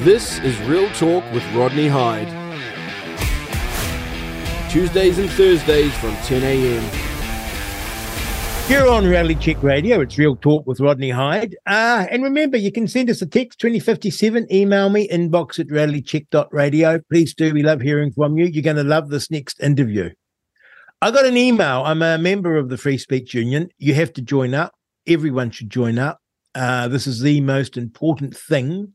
This is Real Talk with Rodney Hide. Tuesdays and Thursdays from 10 a.m. Here on Reality Check Radio, it's Real Talk with Rodney Hide. Uh, and remember, you can send us a text 2057, email me, inbox at realitycheck.radio. Please do. We love hearing from you. You're going to love this next interview. I got an email. I'm a member of the Free Speech Union. You have to join up. Everyone should join up. Uh, this is the most important thing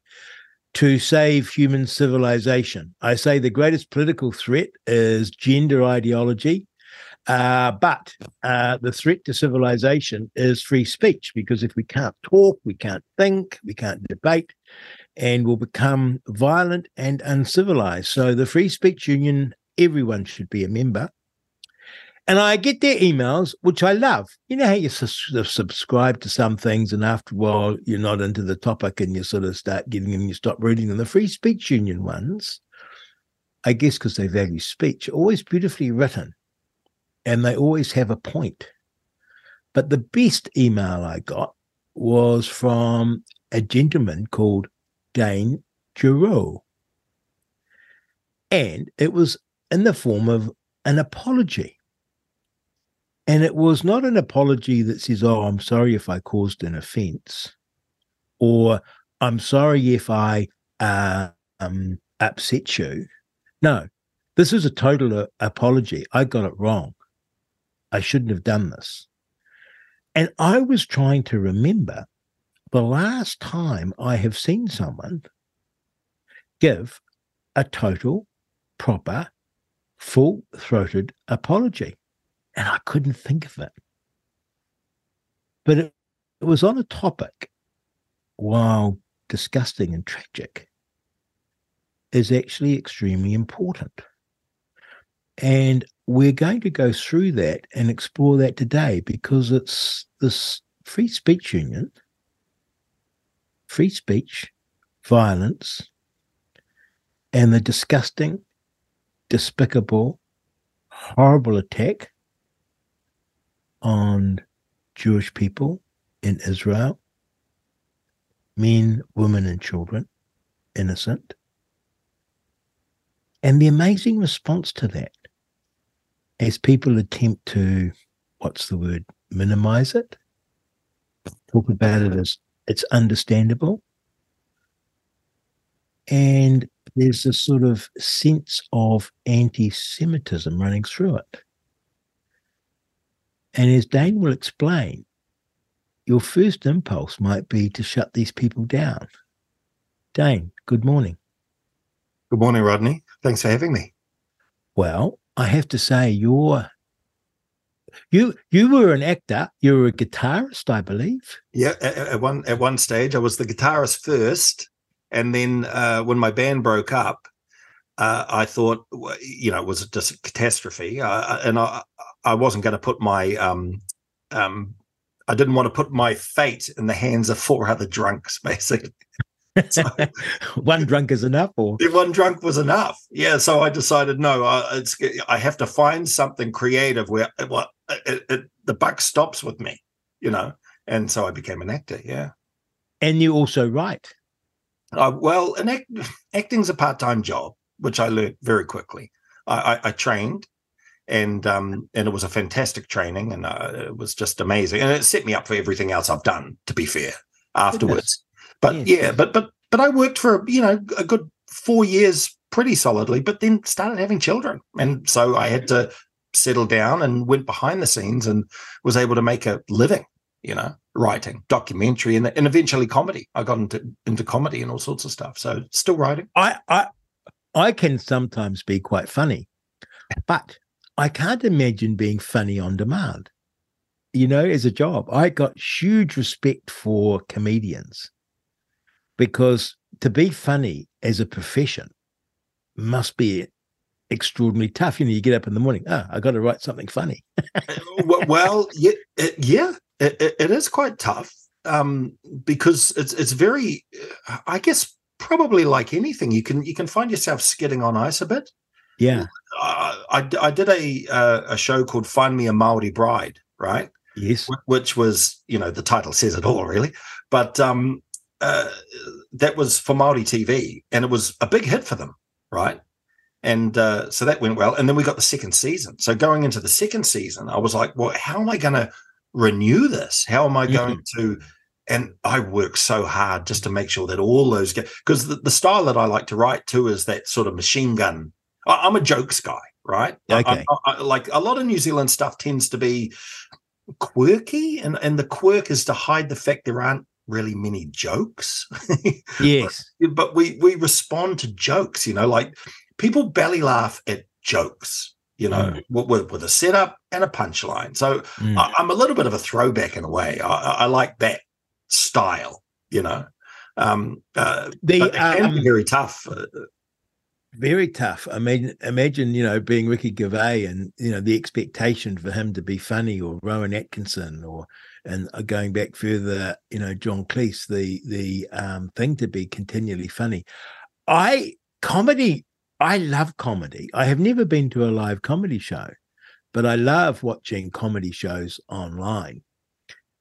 to save human civilization. I say the greatest political threat is gender ideology, uh, but uh, the threat to civilization is free speech because if we can't talk, we can't think, we can't debate, and we'll become violent and uncivilized. So the Free Speech Union, everyone should be a member. And I get their emails, which I love. You know how you of subscribe to some things, and after a while, you're not into the topic and you sort of start getting them, you stop reading them. The Free Speech Union ones, I guess because they value speech, always beautifully written and they always have a point. But the best email I got was from a gentleman called Dane Giraud. And it was in the form of an apology. And it was not an apology that says, Oh, I'm sorry if I caused an offense, or I'm sorry if I uh, um, upset you. No, this is a total uh, apology. I got it wrong. I shouldn't have done this. And I was trying to remember the last time I have seen someone give a total, proper, full throated apology and I couldn't think of it. But it, it was on a topic, while disgusting and tragic, is actually extremely important. And we're going to go through that and explore that today because it's this free speech union, free speech, violence, and the disgusting, despicable, horrible attack on Jewish people in Israel men, women, and children, innocent. And the amazing response to that, as people attempt to, what's the word, minimize it, talk about it as it's understandable. And there's a sort of sense of anti Semitism running through it. And as Dane will explain, your first impulse might be to shut these people down. Dane, good morning. Good morning, Rodney. Thanks for having me. Well, I have to say, you're you you were an actor. You were a guitarist, I believe. Yeah, at, at one at one stage, I was the guitarist first, and then uh, when my band broke up, uh, I thought, you know, it was just a catastrophe, uh, and I I wasn't going to put my um, um, I didn't want to put my fate in the hands of four other drunks, basically. So, one drunk is enough, or one drunk was enough. Yeah, so I decided no, I, it's I have to find something creative where well, it, it, the buck stops with me, you know, and so I became an actor. Yeah, and you also write. Uh, well, an act, acting's a part-time job, which I learned very quickly. I, I, I trained and um, and it was a fantastic training, and uh, it was just amazing, and it set me up for everything else I've done. To be fair, afterwards, but yes. yeah, but but but I worked for you know a good four years pretty solidly, but then started having children, and so I had to settle down and went behind the scenes and was able to make a living. You know, writing documentary and, and eventually comedy. I got into into comedy and all sorts of stuff. So still writing. I I I can sometimes be quite funny, but I can't imagine being funny on demand. You know, as a job, I got huge respect for comedians because to be funny as a profession must be extraordinarily tough. You know, you get up in the morning, oh, I got to write something funny. well, yeah, it, yeah, it, it is quite tough um, because it's it's very, I guess, probably like anything, you can you can find yourself skidding on ice a bit. Yeah. Uh, I, I did a uh, a show called Find Me a Maori Bride, right? Yes. Which was, you know, the title says it all, really. But um, uh, that was for Maori TV, and it was a big hit for them, right? And uh, so that went well. And then we got the second season. So going into the second season, I was like, well, how am I going to renew this? How am I going mm-hmm. to? And I work so hard just to make sure that all those because the, the, style that I like to write too is that sort of machine gun. I, am a jokes guy, right? Okay. I, I, like a lot of New Zealand stuff tends to be quirky, and and the quirk is to hide the fact there aren't really many jokes. yes, but, but we we respond to jokes. You know, like people belly laugh at jokes you know, mm. with, with, a setup and a punchline. So mm. I, am a little bit of a throwback in a way. I, I like that style, you know. Um, uh, the, but it can um, be very tough. Very tough. I mean, imagine you know being Ricky Gervais and you know the expectation for him to be funny, or Rowan Atkinson, or and uh, going back further, you know John Cleese, the the um, thing to be continually funny. I comedy I love comedy. I have never been to a live comedy show, but I love watching comedy shows online.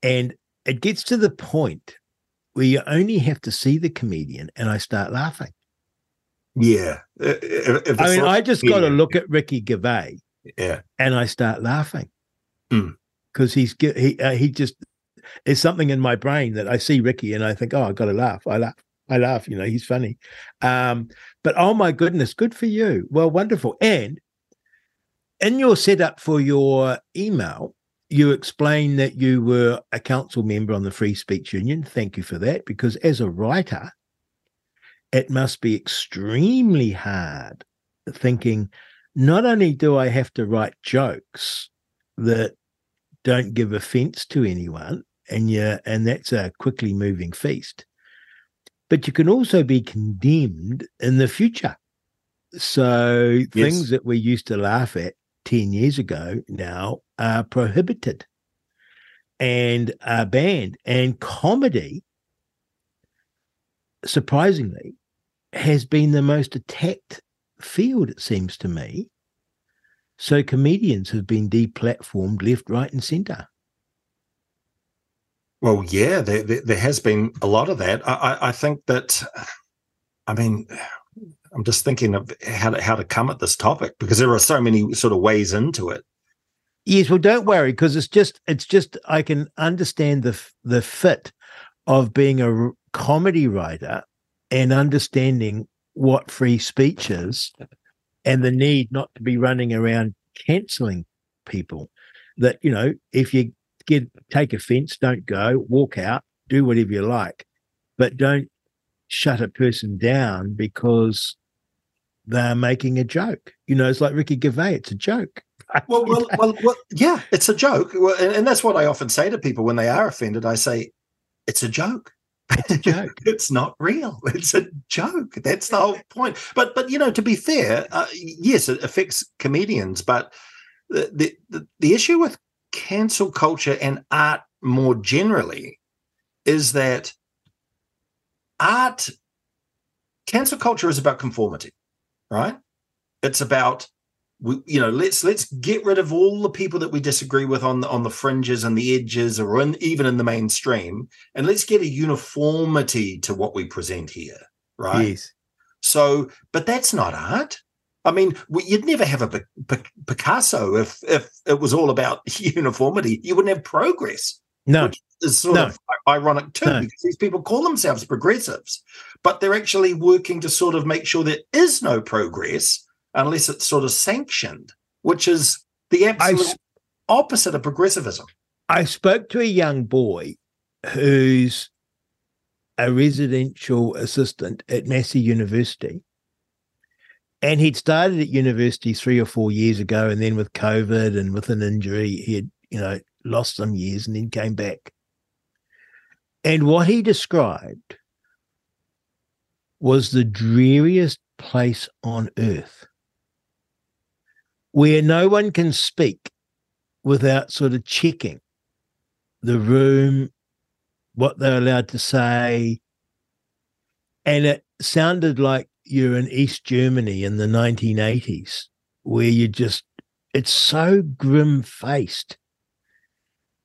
And it gets to the point where you only have to see the comedian and I start laughing. Yeah. If I mean, I just got to look at Ricky Gervais. Yeah. And I start laughing. Because mm. he's, he, uh, he just, there's something in my brain that I see Ricky and I think, oh, I got to laugh. I laugh. I laugh, you know, he's funny. Um, but oh my goodness, good for you. Well, wonderful. And in your setup for your email, you explain that you were a council member on the Free Speech Union. Thank you for that, because as a writer, it must be extremely hard thinking not only do I have to write jokes that don't give offense to anyone, and yeah, and that's a quickly moving feast but you can also be condemned in the future. So yes. things that we used to laugh at 10 years ago now are prohibited and are banned. And comedy, surprisingly, has been the most attacked field, it seems to me. So comedians have been deplatformed left, right, and center. Well, yeah, there, there, there, has been a lot of that. I, I, think that, I mean, I'm just thinking of how to how to come at this topic because there are so many sort of ways into it. Yes, well, don't worry because it's just it's just I can understand the the fit of being a comedy writer and understanding what free speech is and the need not to be running around canceling people. That you know, if you get take offense, don't go, walk out, do whatever you like, but don't shut a person down because they're making a joke. You know, it's like Ricky Gervais, it's a joke. Well, well, well, well, yeah, it's a joke. And, that's what I often say to people when they are offended. I say, it's a joke. It's a joke. it's not real. It's a joke. That's the whole point. But, but you know, to be fair, uh, yes, it affects comedians. But the, the the issue with cancel culture and art more generally is that art cancel culture is about conformity right it's about you know let's let's get rid of all the people that we disagree with on the on the fringes and the edges or in, even in the mainstream and let's get a uniformity to what we present here right yes so but that's not art I mean, you'd never have a Picasso if if it was all about uniformity. You wouldn't have progress. No, is sort no. of ironic too, no. because these people call themselves progressives, but they're actually working to sort of make sure there is no progress unless it's sort of sanctioned, which is the absolute I, opposite of progressivism. I spoke to a young boy who's a residential assistant at Massey University and he'd started at university three or four years ago, and then with COVID and with an injury, he had you know lost some years and then came back. And what he described was the dreariest place on earth where no one can speak without sort of checking the room, what they're allowed to say. And it sounded like you're in East Germany in the 1980s, where you just, it's so grim faced.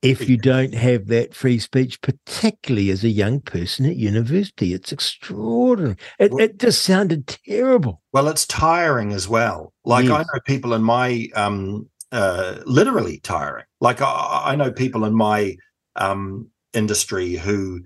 If you don't have that free speech, particularly as a young person at university. It's extraordinary. It, Well- it just sounded terrible. Well, it's tiring as well. Like I know people in my um uh literally tiring. Like I, I know people in my um industry who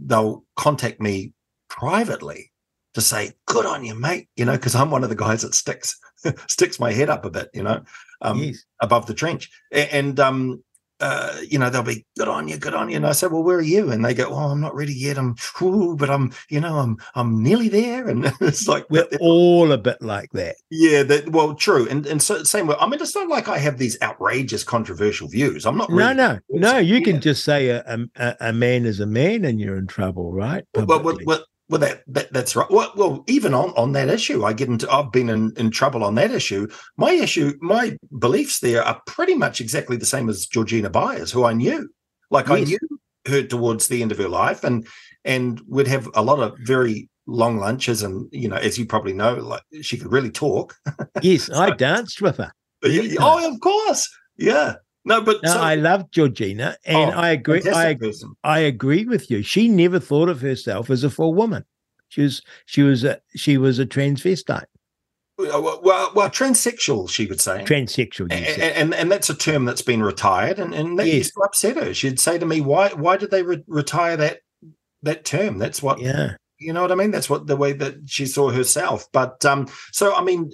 they'll contact me privately to say, "Good on you, mate," you know, because I'm one of the guys that sticks sticks my head up a bit, you know, um, yes. above the trench, and um. Uh, you know, they'll be good on you, good on you. And I say, well, where are you? And they go, oh, I'm not ready yet. I'm, ooh, but I'm, you know, I'm, I'm nearly there. And it's like, We're all a bit like that. yeah, that well, true, and and so same way. I mean, it's not like I have these outrageous, controversial views. I'm not. No, really, no, no. no. You can just say a, a, a man is a man and you're in trouble, right? Well, well, well, well, that, that that's right. Well, well, even on on that issue, I get into. I've been in in trouble on that issue. My issue, my beliefs there are pretty much exactly the same as Georgina Beyer's, who I knew. Like I Yes. knew her towards the end of her life, and and would have a lot of very long lunches, and you know, as you probably know, like she could really talk. yes, I danced with her. Yeah. Oh, of course. Yeah. No, but No, so, I love Georgina, and Oh, I agree. I person. I agree with you. She never thought of herself as a full woman. She was she was a she was a transvestite, Well, well, well, transsexual, she would say. transsexual. You and, and and that's a term that's been retired, and, and that Yes. used to upset her. She'd say to me, "Why why did they re- retire that that term?" That's what yeah, you know what I mean. That's what the way that she saw herself. But um, so I mean,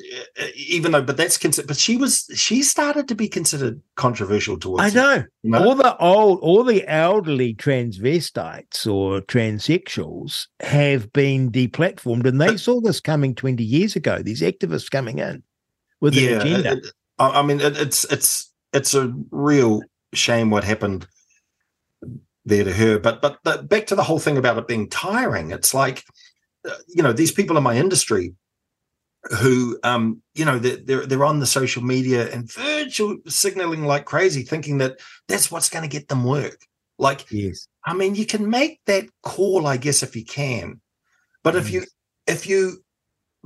even though, but that's considered. But she was she started to be considered controversial towards. I it, know. you know? All the old, all the elderly transvestites or transsexuals have been deplatformed, and they saw this coming twenty years ago. These activists coming in with an agenda. it- I mean, it, it's it's it's a real shame what happened there to her. But but but back to the whole thing about it being tiring. It's like, uh, you know, these people in my industry who, um, you know, they're they're, they're on the social media and virtual signaling like crazy, thinking that that's what's going to get them work. Like yes, I mean, you can make that call, I guess, if you can. But if you, if you,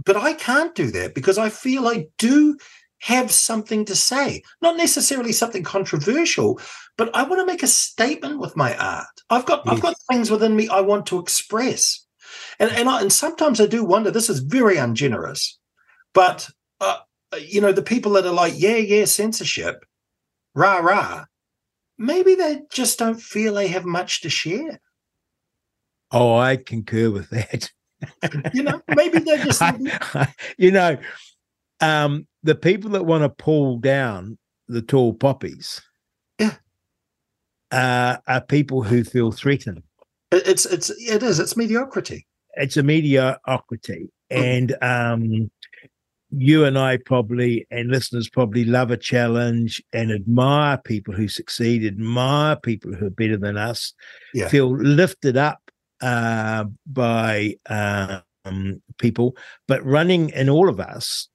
but I can't do that because I feel I do have something to say, not necessarily something controversial, but I want to make a statement with my art. I've got, I've got things within me I want to express, and and I, and sometimes I do wonder. This is very ungenerous, but uh, you know, the people that are like, yeah, yeah, censorship, rah rah. Maybe they just don't feel they have much to share. oh, I concur with that. You know, maybe they're just you know, um, the people that want to pull down the tall poppies, Yeah. uh, are people who feel threatened. It's it's it is it's mediocrity. It's a mediocrity, and um, you and I probably and listeners probably love a challenge and admire people who succeed, admire people who are better than us, Yeah. feel lifted up uh, by um, people. But running in all of us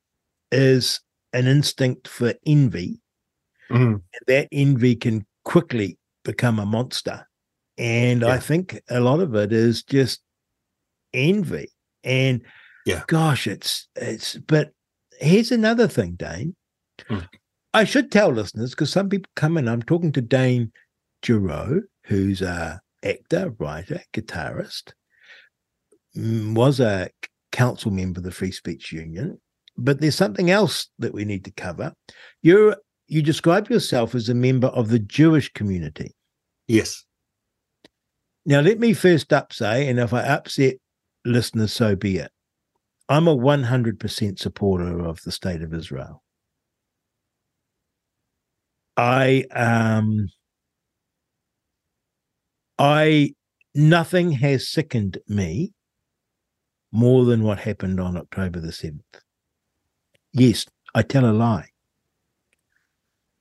is an instinct for envy. And that envy can quickly become a monster. And I think a lot of it is just envy. And Yeah. gosh, it's it's but here's another thing, Dane. Mm. I should tell listeners because some people come in. I'm talking to Dane Giraud, who's a actor, writer, guitarist, mm, was a council member of the Free Speech Union. But there's something else that we need to cover. You're you describe yourself as a member of the Jewish community. Yes. Now, let me first up say, and if I upset listeners, so be it. I'm a 100% supporter of the state of Israel. I, um, I, nothing has sickened me more than what happened on October the 7th. Yes, I tell a lie.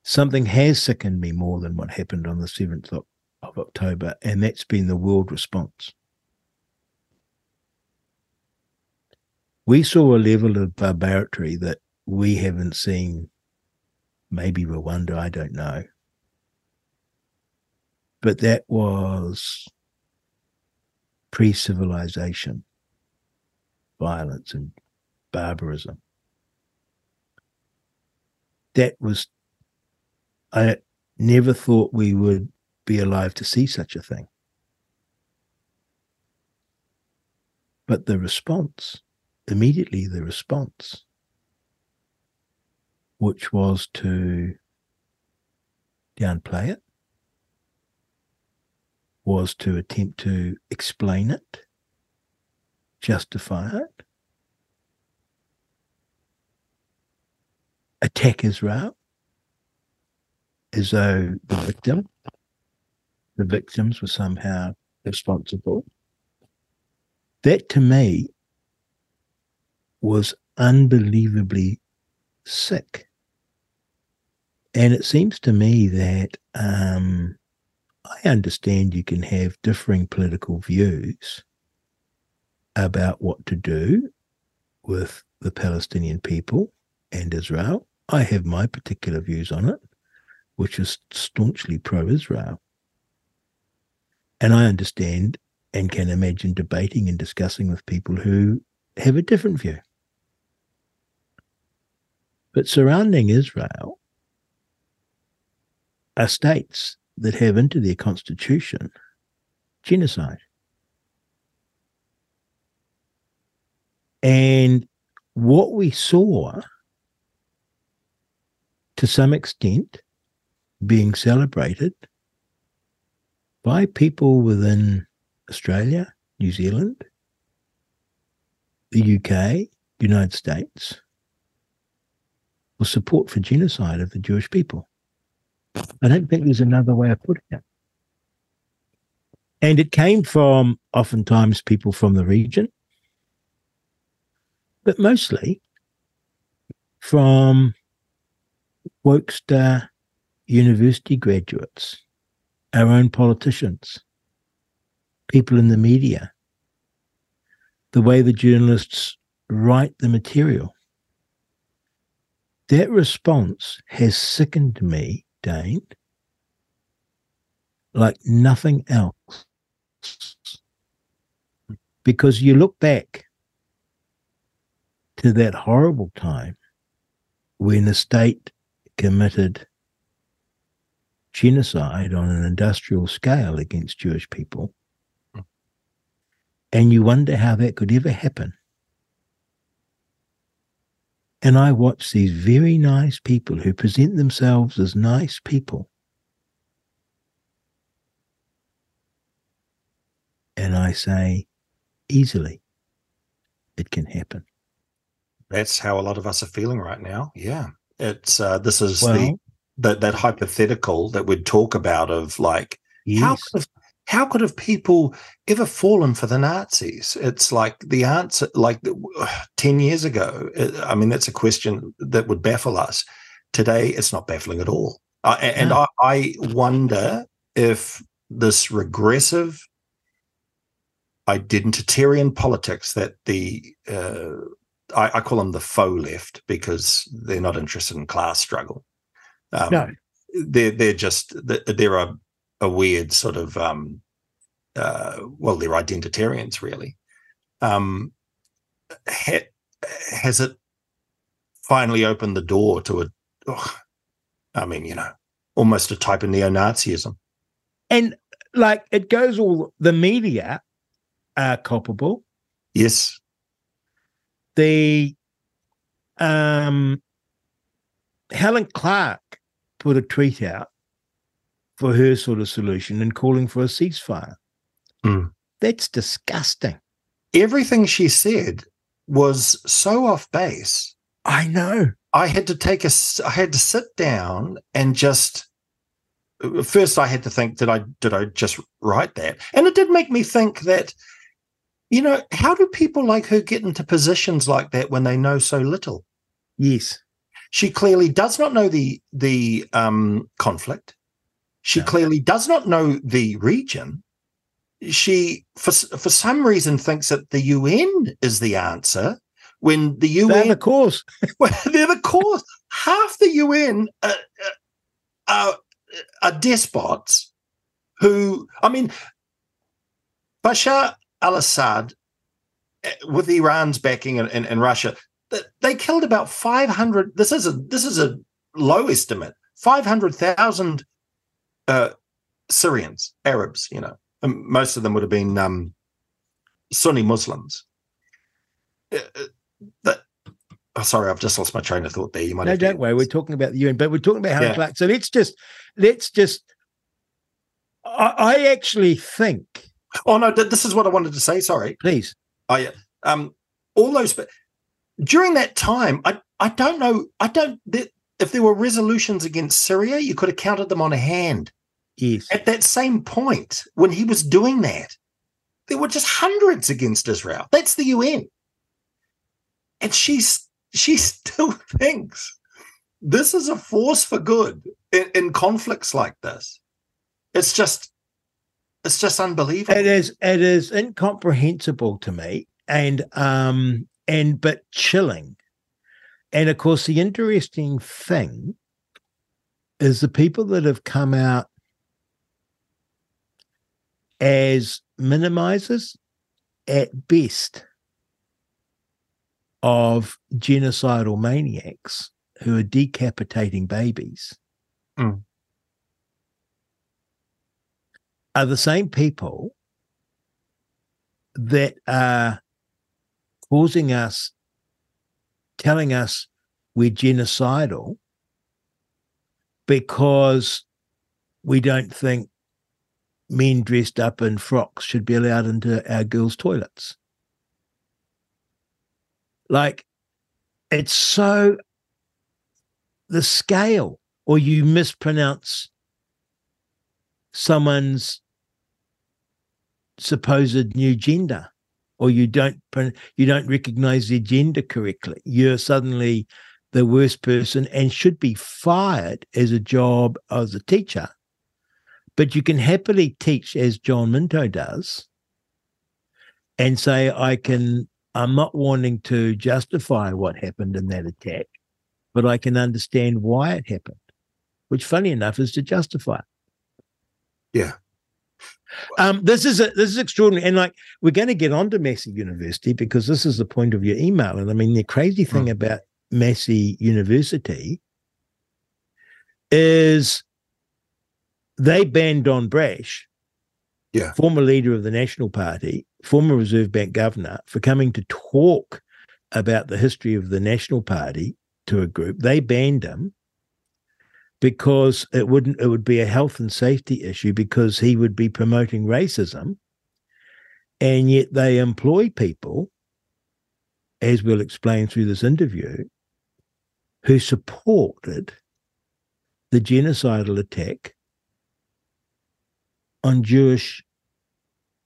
Something has sickened me more than what happened on the 7th of October, and that's been the world response. We saw a level of barbarity that we haven't seen, maybe Rwanda, I don't know. But that was pre civilization violence and barbarism. That was, I never thought we would be alive to see such a thing. But the response, immediately the response, which was to downplay it, was to attempt to explain it, justify it, attack Israel as though the victim, the victims were somehow responsible. That to me was unbelievably sick. And it seems to me that um, I understand you can have differing political views about what to do with the Palestinian people and Israel. I have my particular views on it, which is staunchly pro Israel. And I understand and can imagine debating and discussing with people who have a different view. But surrounding Israel are states that have into their constitution genocide. And what we saw to some extent being celebrated by people within Australia, New Zealand, the UK, United States, was support for genocide of the Jewish people. I don't think there's another way of putting it. And it came from oftentimes people from the region, but mostly from Wokester university graduates, our own politicians, people in the media, the way the journalists write the material. That response has sickened me Dane, like nothing else. Because you look back to that horrible time when the state committed genocide on an industrial scale against Jewish people. Hmm. And you wonder how that could ever happen. And I watch these very nice people who present themselves as nice people. And I say, easily, it can happen. That's how a lot of us are feeling right now. Yeah. It's uh, this is well, the that that hypothetical that we'd talk about of like yes. how could have, how could have people ever fallen for the Nazis? It's like the answer, like 10 years ago. I mean, that's a question that would baffle us. Today, it's not baffling at all. Uh, and. I, I wonder if this regressive identitarian politics that the uh, I, I, call them the faux left because they're not interested in class struggle. Um, no, they're they're just they're a a weird sort of um, uh, well, they're identitarians really. Um, ha- has it finally opened the door to a? Oh, I mean, you know, almost a type of neo-Nazism. And like it goes all the media are culpable. Yes. The um Helen Clark put a tweet out for her sort of solution and calling for a ceasefire. Mm. That's disgusting. Everything she said was so off base. I know. I had to take a, I had to sit down and just, first I had to think, did I, did I just write that? And it did make me think that, you know, how do people like her get into positions like that when they know so little? Yes. She clearly does not know the, the um, conflict. She no. clearly does not know the region. She, for for some reason, thinks that the UN is the answer. When the UN, they're the cause. they're the cause. Half the UN are, are, are despots who, I mean, Bashar al-Assad, eh, with Iran's backing and, and, and Russia, they killed about 500 this is a this is a low estimate 500,000 uh, Syrians, Arabs, you know, and most of them would have been um, Sunni Muslims. Uh, uh, that, oh, sorry, I've just lost my train of thought there. You might no, don't worry. We're talking about the UN, but we're talking about Helen Yeah. So let's just let's just. I, I actually think, Oh no, th- this is what I wanted to say. Sorry. please. I um all those but during that time I I don't know I don't th- if there were resolutions against Syria you could have counted them on a hand Yes. at that same point when he was doing that there were just hundreds against Israel that's the UN and she's she still thinks this is a force for good in, in conflicts like this it's just it's just unbelievable It is it is incomprehensible to me and um and but chilling. And of course the interesting thing is the people that have come out as minimizers at best of genocidal maniacs who are decapitating babies Mm. Are the same people that are causing us, telling us we're genocidal because we don't think men dressed up in frocks should be allowed into our girls' toilets. Like, it's so the scale, or you mispronounce someone's supposed new gender or you don't you don't recognize their gender correctly. You're suddenly the worst person and should be fired as a job as a teacher. But you can happily teach as john minto does and say i can i'm not wanting to justify what happened in that attack but i can understand why it happened which funny enough is to justify it yeah um, this is a, this is extraordinary, and like we're going to get on to Massey University because this is the point of your email. And I mean, the crazy thing about Massey University is they banned Don Brash, Yeah. former leader of the National Party, former Reserve Bank governor, for coming to talk about the history of the National Party to a group. They banned him because it wouldn't it would be a health and safety issue because he would be promoting racism and yet they employ people as we'll explain through this interview who supported the genocidal attack on Jewish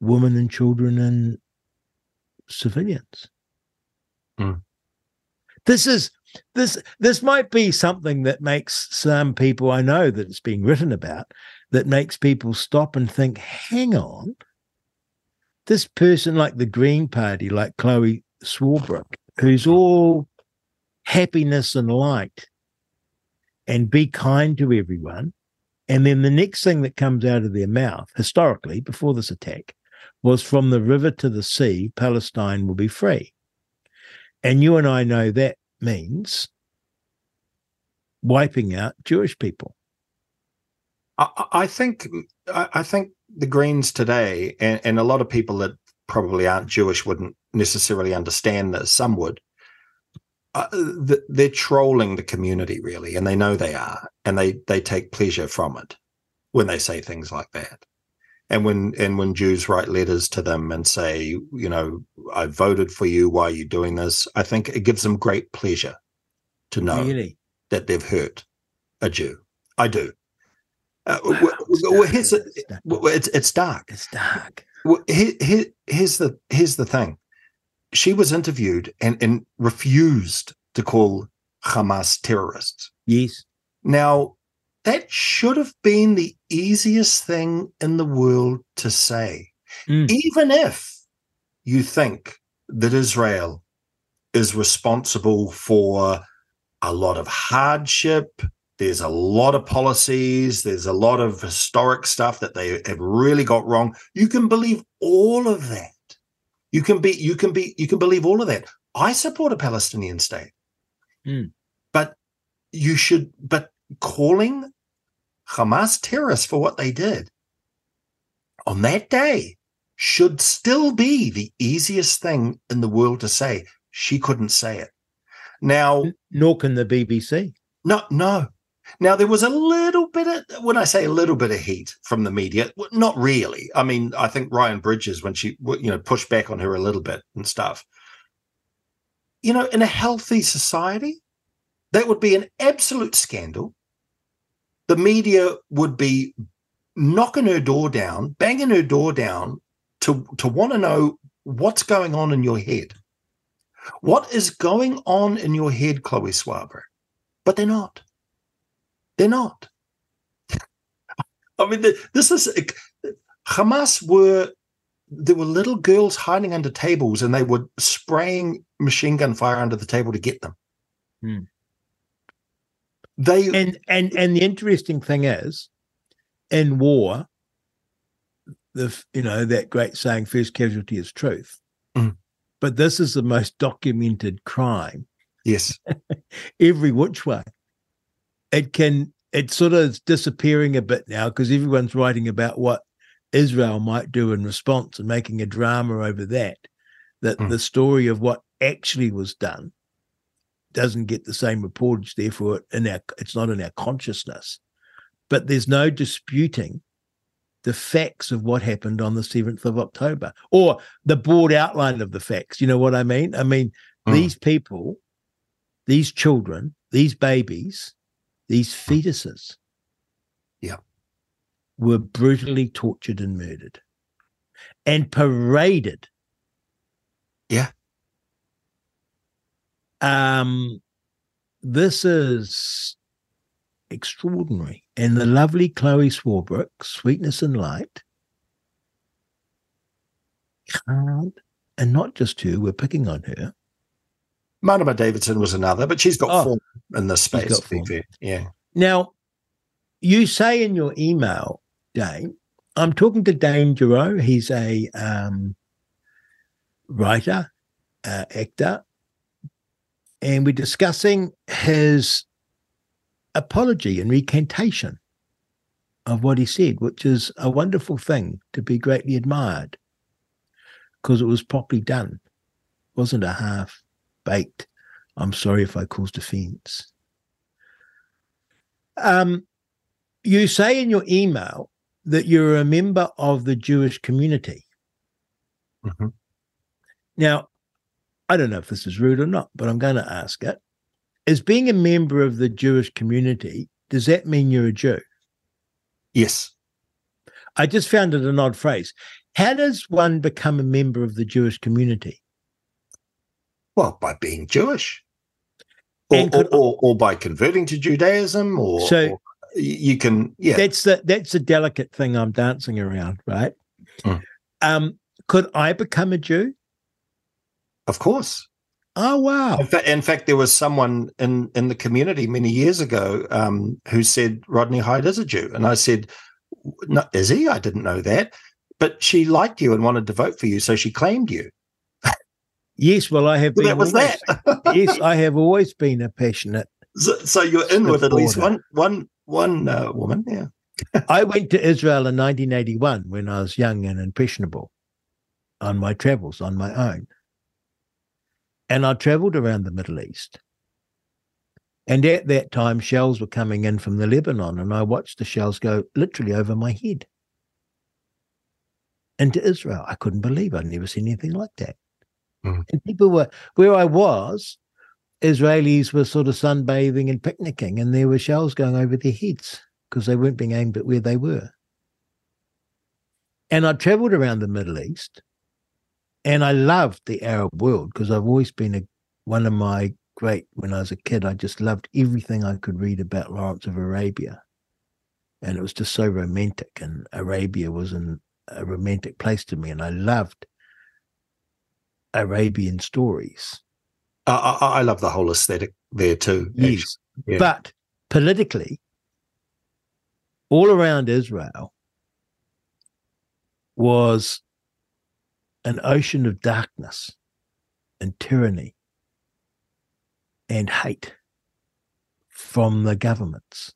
women and children and civilians. Mm. This is this this might be something that makes some people I know that it's being written about that makes people stop and think, hang on, this person like the Green Party, like Chloe Swarbrick, who's all happiness and light and be kind to everyone. And then the next thing that comes out of their mouth, historically, before this attack, was from the river to the sea, Palestine will be free. And you and I know that means wiping out Jewish people. I, I think I think the Greens today, and, and a lot of people that probably aren't Jewish wouldn't necessarily understand this. Some would. Uh, th- they're trolling the community really, and they know they are, and they they take pleasure from it when they say things like that. And when and when Jews write letters to them and say, you know, I voted for you, why are you doing this? I think it gives them great pleasure to know Really? that they've hurt a Jew. I do. Uh, w- w- well, here's the, It's dark. it's it's dark. It's dark. Well, here, here, here's the here's the thing. She was interviewed and and refused to call Hamas terrorists. Yes. Now, that should have been the easiest thing in the world to say, Mm. even if you think that Israel is responsible for a lot of hardship. There's a lot of policies. There's a lot of historic stuff that they have really got wrong. You can believe all of that. You can be, you can be, you can believe all of that. I support a Palestinian state, Mm. but you should. But calling Hamas terrorists for what they did on that day should still be the easiest thing in the world to say. She couldn't say it. Now, nor can the BBC. No, no. Now there was a little bit of when I say a little bit of heat from the media, not really. I mean, I think Ryan Bridges when she you know pushed back on her a little bit and stuff. You know, in a healthy society, that would be an absolute scandal. The media would be knocking her door down, banging her door down to to want to know what's going on in your head. What is going on in your head, Chloe Swaber? But they're not. They're not. I mean, this is Hamas were there were little girls hiding under tables and they were spraying machine gun fire under the table to get them. Hmm. They and and and the interesting thing is, in war, the you know that great saying, first casualty is truth." Mm. But this is the most documented crime. Yes, every which way it can it's sort of is disappearing a bit now because everyone's writing about what Israel might do in response and making a drama over that. That mm. the story of what actually was done doesn't get the same reportage, therefore in our it's not in our consciousness. But there's no disputing the facts of what happened on the 7th of October or the broad outline of the facts. You know what I mean? I mean, mm. these people, these children, these babies these fetuses yeah. were brutally tortured and murdered and paraded. Yeah. Um, this is extraordinary. And the lovely Chloe Swarbrick, Sweetness and Light, can't, and not just her, we're picking on her, Marama Davidson was another, but she's got oh, form in this space. Yeah. Now, you say in your email, Dane, I'm talking to Dane Giraud. He's a um, writer, uh, actor, and we're discussing his apology and recantation of what he said, which is a wonderful thing to be greatly admired because it was properly done, it wasn't a half baked. I'm sorry if I caused offense. Um, you say in your email that you're a member of the Jewish community. Mm-hmm. Now, I don't know if this is rude or not, but I'm going to ask it. As being a member of the Jewish community, does that mean you're a Jew? Yes. I just found it an odd phrase. How does one become a member of the Jewish community? Well, by being Jewish, or, could, or, or, or, by converting to Judaism, or so or you can. Yeah, that's the that's the delicate thing I'm dancing around, right? Mm. Um, could I become a Jew? Of course. Oh wow! In, fa- in, fact, there was someone in in the community many years ago um, who said Rodney Hide is a Jew, and I said, no, "Is he? I didn't know that." But she liked you and wanted to vote for you, so she claimed you. Yes, well, I have been. That was always, that. yes, I have always been a passionate. So, so you're in with at least one, one, one uh, woman. Yeah. I went to Israel in 1981 when I was young and impressionable on my travels on my own. And I traveled around the Middle East. And at that time, shells were coming in from the Lebanon, and I watched the shells go literally over my head into Israel. I couldn't believe I'd never seen anything like that. Mm. And people were where I was, Israelis were sort of sunbathing and picnicking, and there were shells going over their heads because they weren't being aimed at where they were. And I traveled around the Middle East and I loved the Arab world because I've always been a, one of my great, when I was a kid, I just loved everything I could read about Lawrence of Arabia. And it was just so romantic. And Arabia was an, a romantic place to me. And I loved Arabian stories. I, I, love the whole aesthetic there too. Yes, yeah. but politically, all around Israel was an ocean of darkness and tyranny and hate from the governments.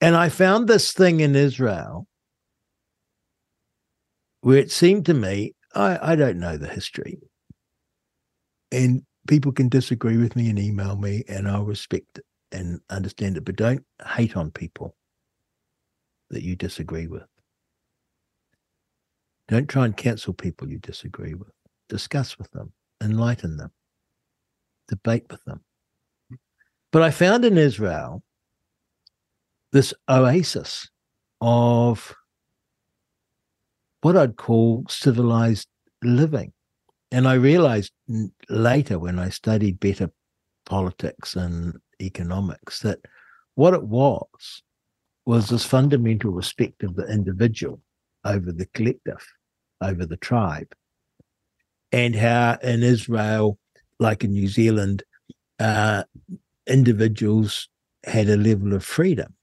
And I found this thing in Israel where it seemed to me, I, I don't know the history. And people can disagree with me and email me, and I'll respect and understand it, but don't hate on people that you disagree with. Don't try and cancel people you disagree with. Discuss with them, enlighten them, debate with them. But I found in Israel this oasis of what I'd call civilized living. And I realized later when I studied better politics and economics that what it was was this fundamental respect of the individual over the collective, over the tribe. And how in Israel, like in New Zealand, uh, individuals had a level of freedom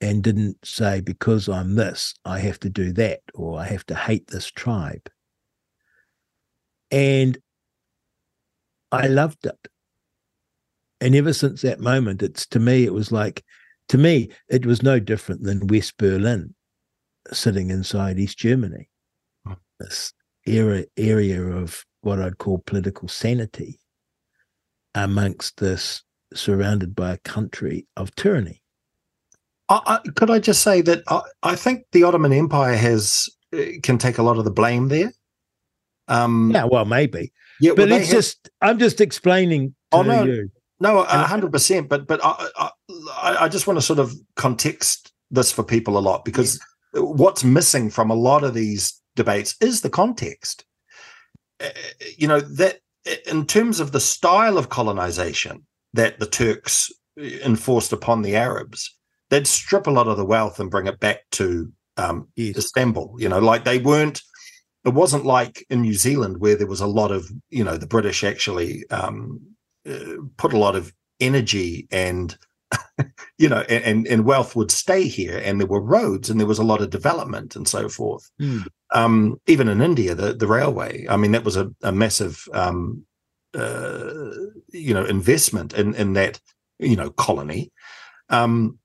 and didn't say, because I'm this, I have to do that, or I have to hate this tribe. And I loved it. And ever since that moment, it's to me, it was like, to me, it was no different than West Berlin sitting inside East Germany, hmm. this era, area of what I'd call political sanity amongst this surrounded by a country of tyranny. I, I, could I just say that I, I, think the Ottoman Empire has uh, can take a lot of the blame there. Um, yeah, well, maybe. Yeah, but well, it's have... just I'm just explaining. oh no, you. no, hundred percent. But but I, I just want to sort of context this for people a lot because. What's missing from a lot of these debates is the context. Uh, you know that in terms of the style of colonization that the Turks uh, enforced upon the Arabs they'd strip a lot of the wealth and bring it back to um, yes. Istanbul. You know, like they weren't. It wasn't like in New Zealand where there was a lot of you know the British actually um, uh, put a lot of energy and you know and and wealth would stay here and there were roads and there was a lot of development and so forth mm. um, even in india the, the railway i mean that was a, a massive um, uh, you know investment in in that you know colony um,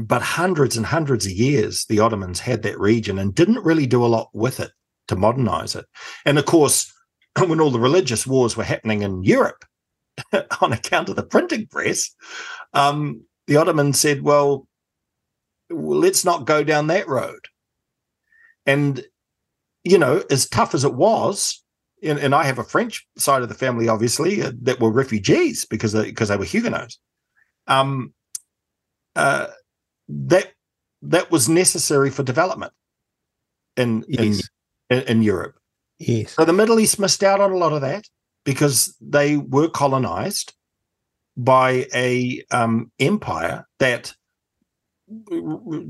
but hundreds and hundreds of years the Ottomans had that region and didn't really do a lot with it to modernize it. And of course, when all the religious wars were happening in Europe on account of the printing press, um, the Ottomans said, well, let's not go down that road. And, you know, as tough as it was, and, and I have a French side of the family, obviously, uh, that were refugees because they, because they were Huguenots. Um, uh, that that was necessary for development in yes. in, in Europe. Yes. So the Middle East missed out on a lot of that because they were colonized by a um, empire that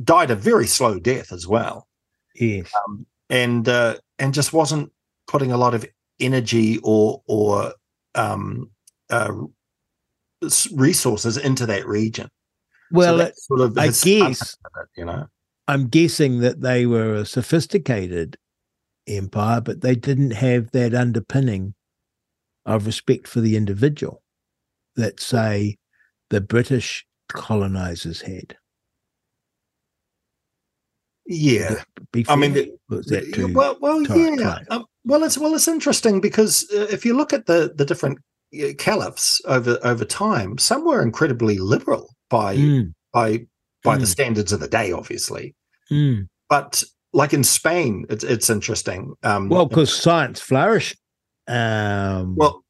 died a very slow death as well. Yes. Um, and uh, and just wasn't putting a lot of energy or or um, uh, resources into that region. Well, so sort of I guess it, you know. I'm guessing that they were a sophisticated empire, but they didn't have that underpinning of respect for the individual that, say, the British colonizers had. Yeah, I mean, that too well, well, yeah. Um, well, it's well, it's interesting because uh, if you look at the the different uh, caliphs over over time, some were incredibly liberal by mm. by by mm. the standards of the day, obviously. Mm. But like in Spain, it's it's interesting. Um, well, because science flourished. Um, well,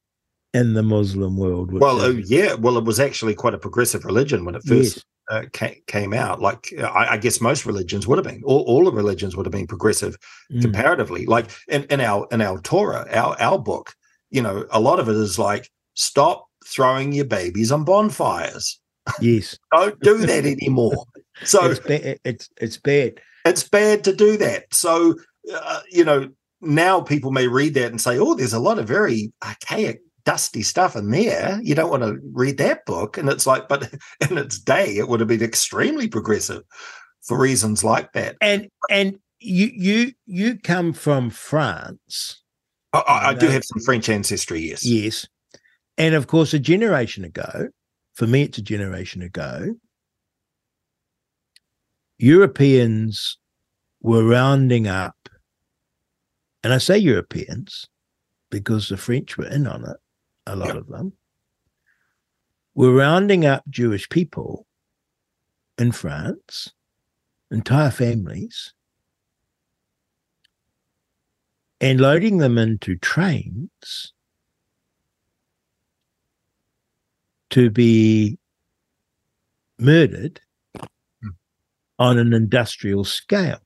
in the Muslim world. Well, uh, yeah. Well, it was actually quite a progressive religion when it first yes. uh, came, came out. Like I, I, guess most religions would have been. All, all the religions would have been progressive mm. comparatively. Like in, in our in our Torah, our our book, you know, a lot of it is like stop throwing your babies on bonfires. Yes. Don't do that anymore. So it's bad. It's, it's bad. It's bad to do that. So, uh, you know, now people may read that and say, oh, there's a lot of very archaic, dusty stuff in there. You don't want to read that book. And it's like, but in its day, it would have been extremely progressive for reasons like that. And, and, you you you come from France. I, I do have some French ancestry, yes. Yes. And of course, a generation ago, for me, it's a generation ago, Europeans were rounding up and I say Europeans because the French were in on it, a lot of them, were rounding up Jewish people in France, entire families, and loading them into trains to be murdered Hmm. on an industrial scale.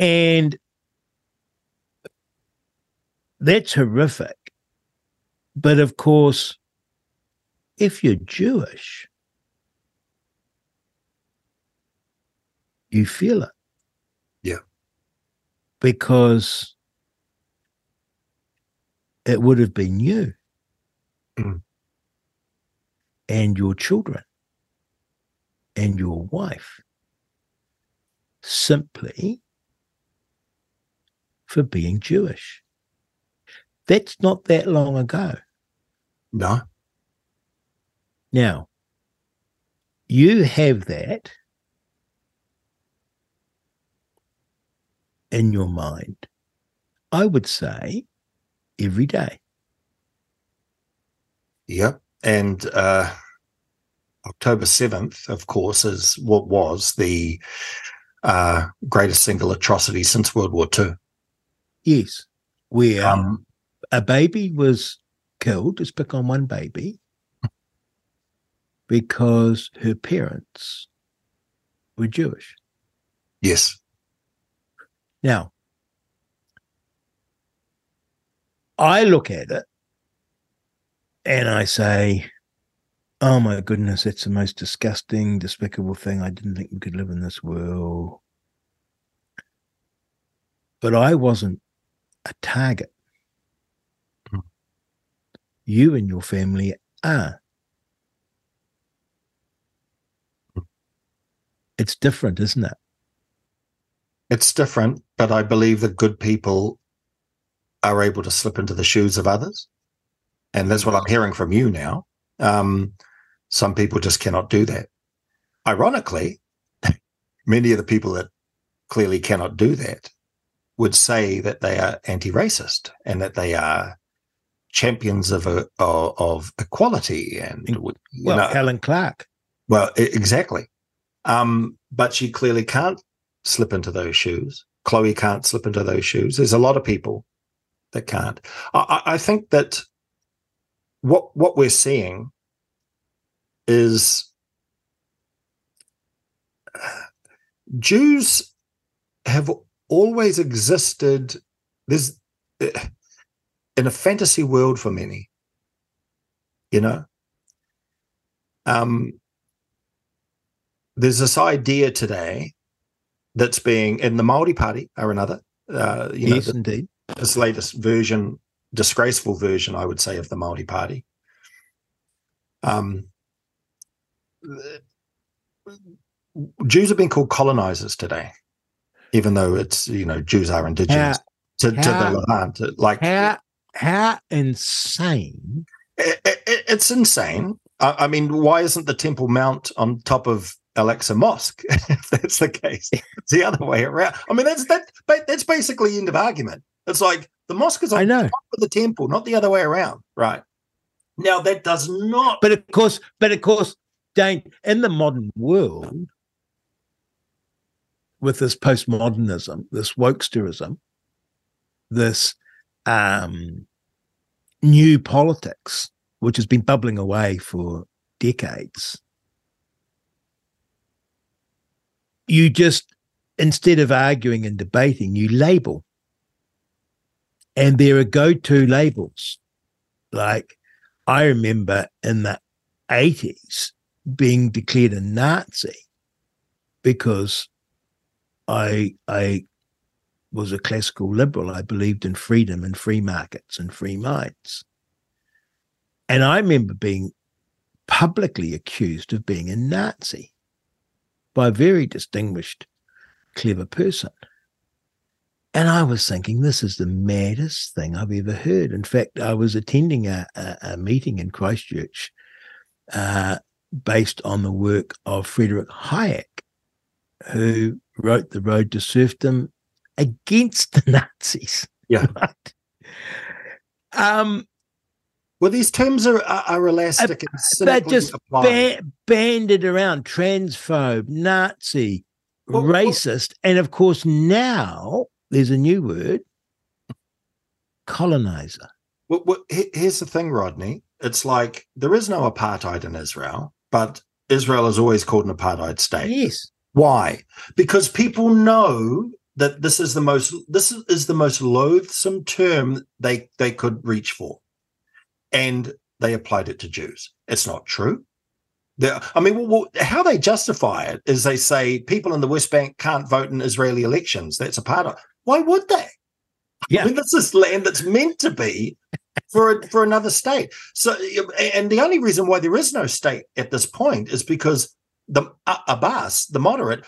And that's horrific. But of course, if you're Jewish, you feel it. Yeah. Because it would have been you Mm. and your children and your wife simply for being Jewish. That's not that long ago. No. Now, you have that in your mind, I would say, every day. Yep. And uh, October 7th, of course, is what was the uh, greatest single atrocity since World War II. Yes, where Um, a baby was killed, just pick on one baby, because her parents were Jewish. yes. Now, I look at it and I say, oh my goodness, that's the most disgusting, despicable thing. I didn't think we could live in this world. But I wasn't a target. Hmm. You and your family are. Hmm. It's different, isn't it? It's different, but I believe that good people are able to slip into the shoes of others. And that's what I'm hearing from you now. Um, some people just cannot do that. Ironically, many of the people that clearly cannot do that would say that they are anti-racist and that they are champions of a, of, of equality and Well, know, Helen Clark. well, exactly. Um, but she clearly can't slip into those shoes. Chloe can't slip into those shoes. There's a lot of people that can't. I, I I think that what what we're seeing is Jews have always existed. There's in a fantasy world for many, you know. Um, there's this idea today that's being in the Maori Party or another. Uh, you know, yes, th- indeed. this latest version, disgraceful version, I would say, of the Maori Party. Um, Jews have been called colonizers today, even though it's you know Jews are indigenous to, to how- the Levant. Like How how insane it, it, it's insane. I, I mean, why isn't the Temple Mount on top of Al-Aqsa Mosque? if that's the case, it's the other way around. I mean, that's that. But that's basically end of argument. It's like the mosque is on I know. top of the temple, not the other way around, right? Now that does not. But of course, but of course, Dane, in the modern world, with this postmodernism, this wokesterism, this um, new politics, which has been bubbling away for decades, you just, instead of arguing and debating, you label. And there are go to labels. Like I remember in the 80s being declared a Nazi because I I was a classical liberal. I believed in freedom and free markets and free minds. And I remember being publicly accused of being a Nazi by a very distinguished, clever person. And I was thinking, this is the maddest thing I've ever heard. In fact, I was attending a, a, a meeting in Christchurch uh, based on the work of Frederick Hayek, who wrote The Road to Serfdom against the Nazis. Yeah. Right? Um, Well, these terms are are, are elastic and they're just ba- banded around transphobe, Nazi, Well, well- racist, and of course now there's a new word, colonizer. Well, well, here's the thing, Rodney. It's like there is no apartheid in Israel, but Israel is always called an apartheid state. Yes, Why? Because people know that this is the most this is- the most loathsome term they they could reach for, and they applied it to Jews. It's not true. they I mean, well, how they justify it is they say people in the West Bank can't vote in Israeli elections. That's a part of. Why would they? Yeah. I mean, this is land that's meant to be for for another state. So, and the only reason why there is no state at this point is because the uh, Abbas, the moderate,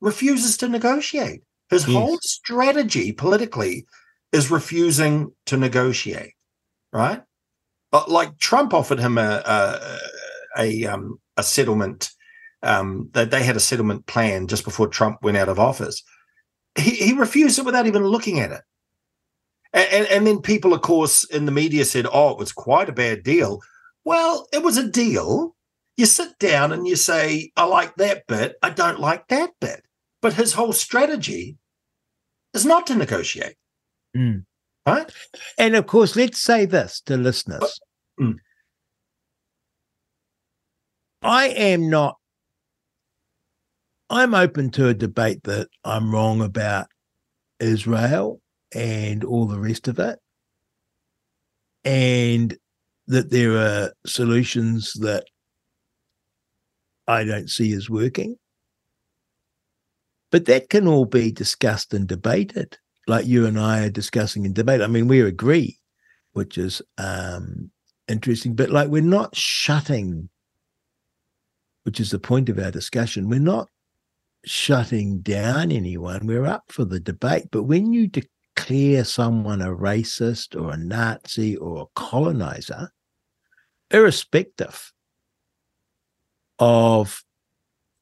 refuses to negotiate. His Yes. whole strategy politically is refusing to negotiate. Right? But like Trump offered him a a a, um, a settlement. Um, that they had a settlement plan just before Trump went out of office. He, he refused it without even looking at it. And, and, and then people, of course, in the media said, oh, it was quite a bad deal. Well, it was a deal. You sit down and you say, I like that bit, I don't like that bit. But his whole strategy is not to negotiate. Mm. Right? and of course, let's say this to listeners. Mm. I am not. I'm open to a debate that I'm wrong about Israel and all the rest of it, and that there are solutions that I don't see as working. But that can all be discussed and debated, like you and I are discussing and debate. I mean, we agree, which is um, interesting, but like we're not shutting, which is the point of our discussion. We're not shutting down anyone. We're up for the debate. But when you declare someone a racist or a Nazi or a colonizer, irrespective of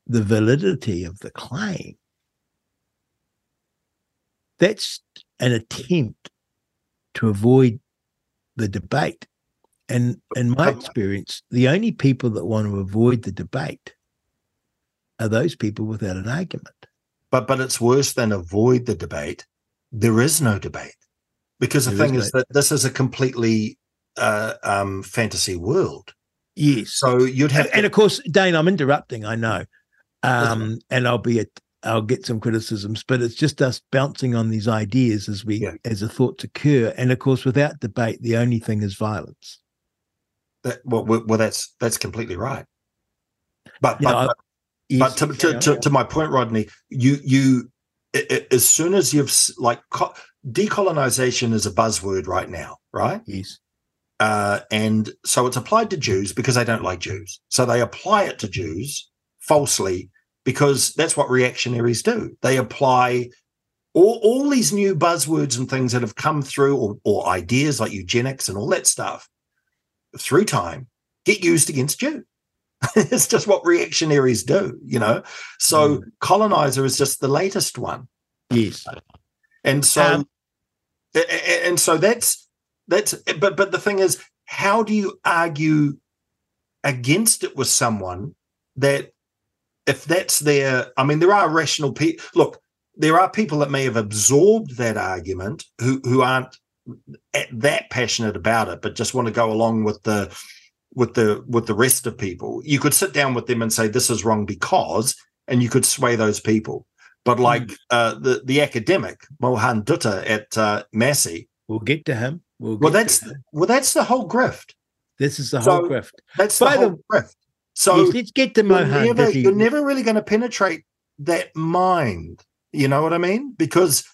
the validity of the claim, that's an attempt to avoid the debate. And in my experience, the only people that want to avoid the debate are those people without an argument. But but it's worse than avoid the debate. There is no debate. Because the There is thing no- is that this is a completely uh, um, fantasy world. Yes. So you'd have and, and of course, Dane, I'm interrupting, I know. Um, and I'll be at I'll get some criticisms, but it's just us bouncing on these ideas as we Yeah. as the thoughts occur. And of course, without debate, the only thing is violence. that, well, well, that's that's completely right. But but, but Yes, but to, to, to, to my point, Rodney, you you as soon as you've like co- decolonization is a buzzword right now, right? yes. Uh, and so it's applied to Jews because they don't like Jews. So they apply it to Jews falsely because that's what reactionaries do. They apply all, all these new buzzwords and things that have come through, or, or ideas like eugenics and all that stuff through time, get used against Jews. it's just what reactionaries do, you know. So colonizer is just the latest one Yes. and so Um, and so that's that's but but the thing is how do you argue against it with someone that if that's their i mean there are rational people look there are people that may have absorbed that argument who who aren't that passionate about it but just want to go along with the with the with the rest of people. You could sit down with them and say this is wrong because and you could sway those people. But like uh, the the academic Mohan Dutta at uh, Massey, We'll get to him. We'll well, that's him. well, that's the whole grift. this is the so- whole grift. That's By the the- grift. So yes, let's get to you're Mohan. never, Ditti. you're never really going to penetrate that mind. You know what I mean? Because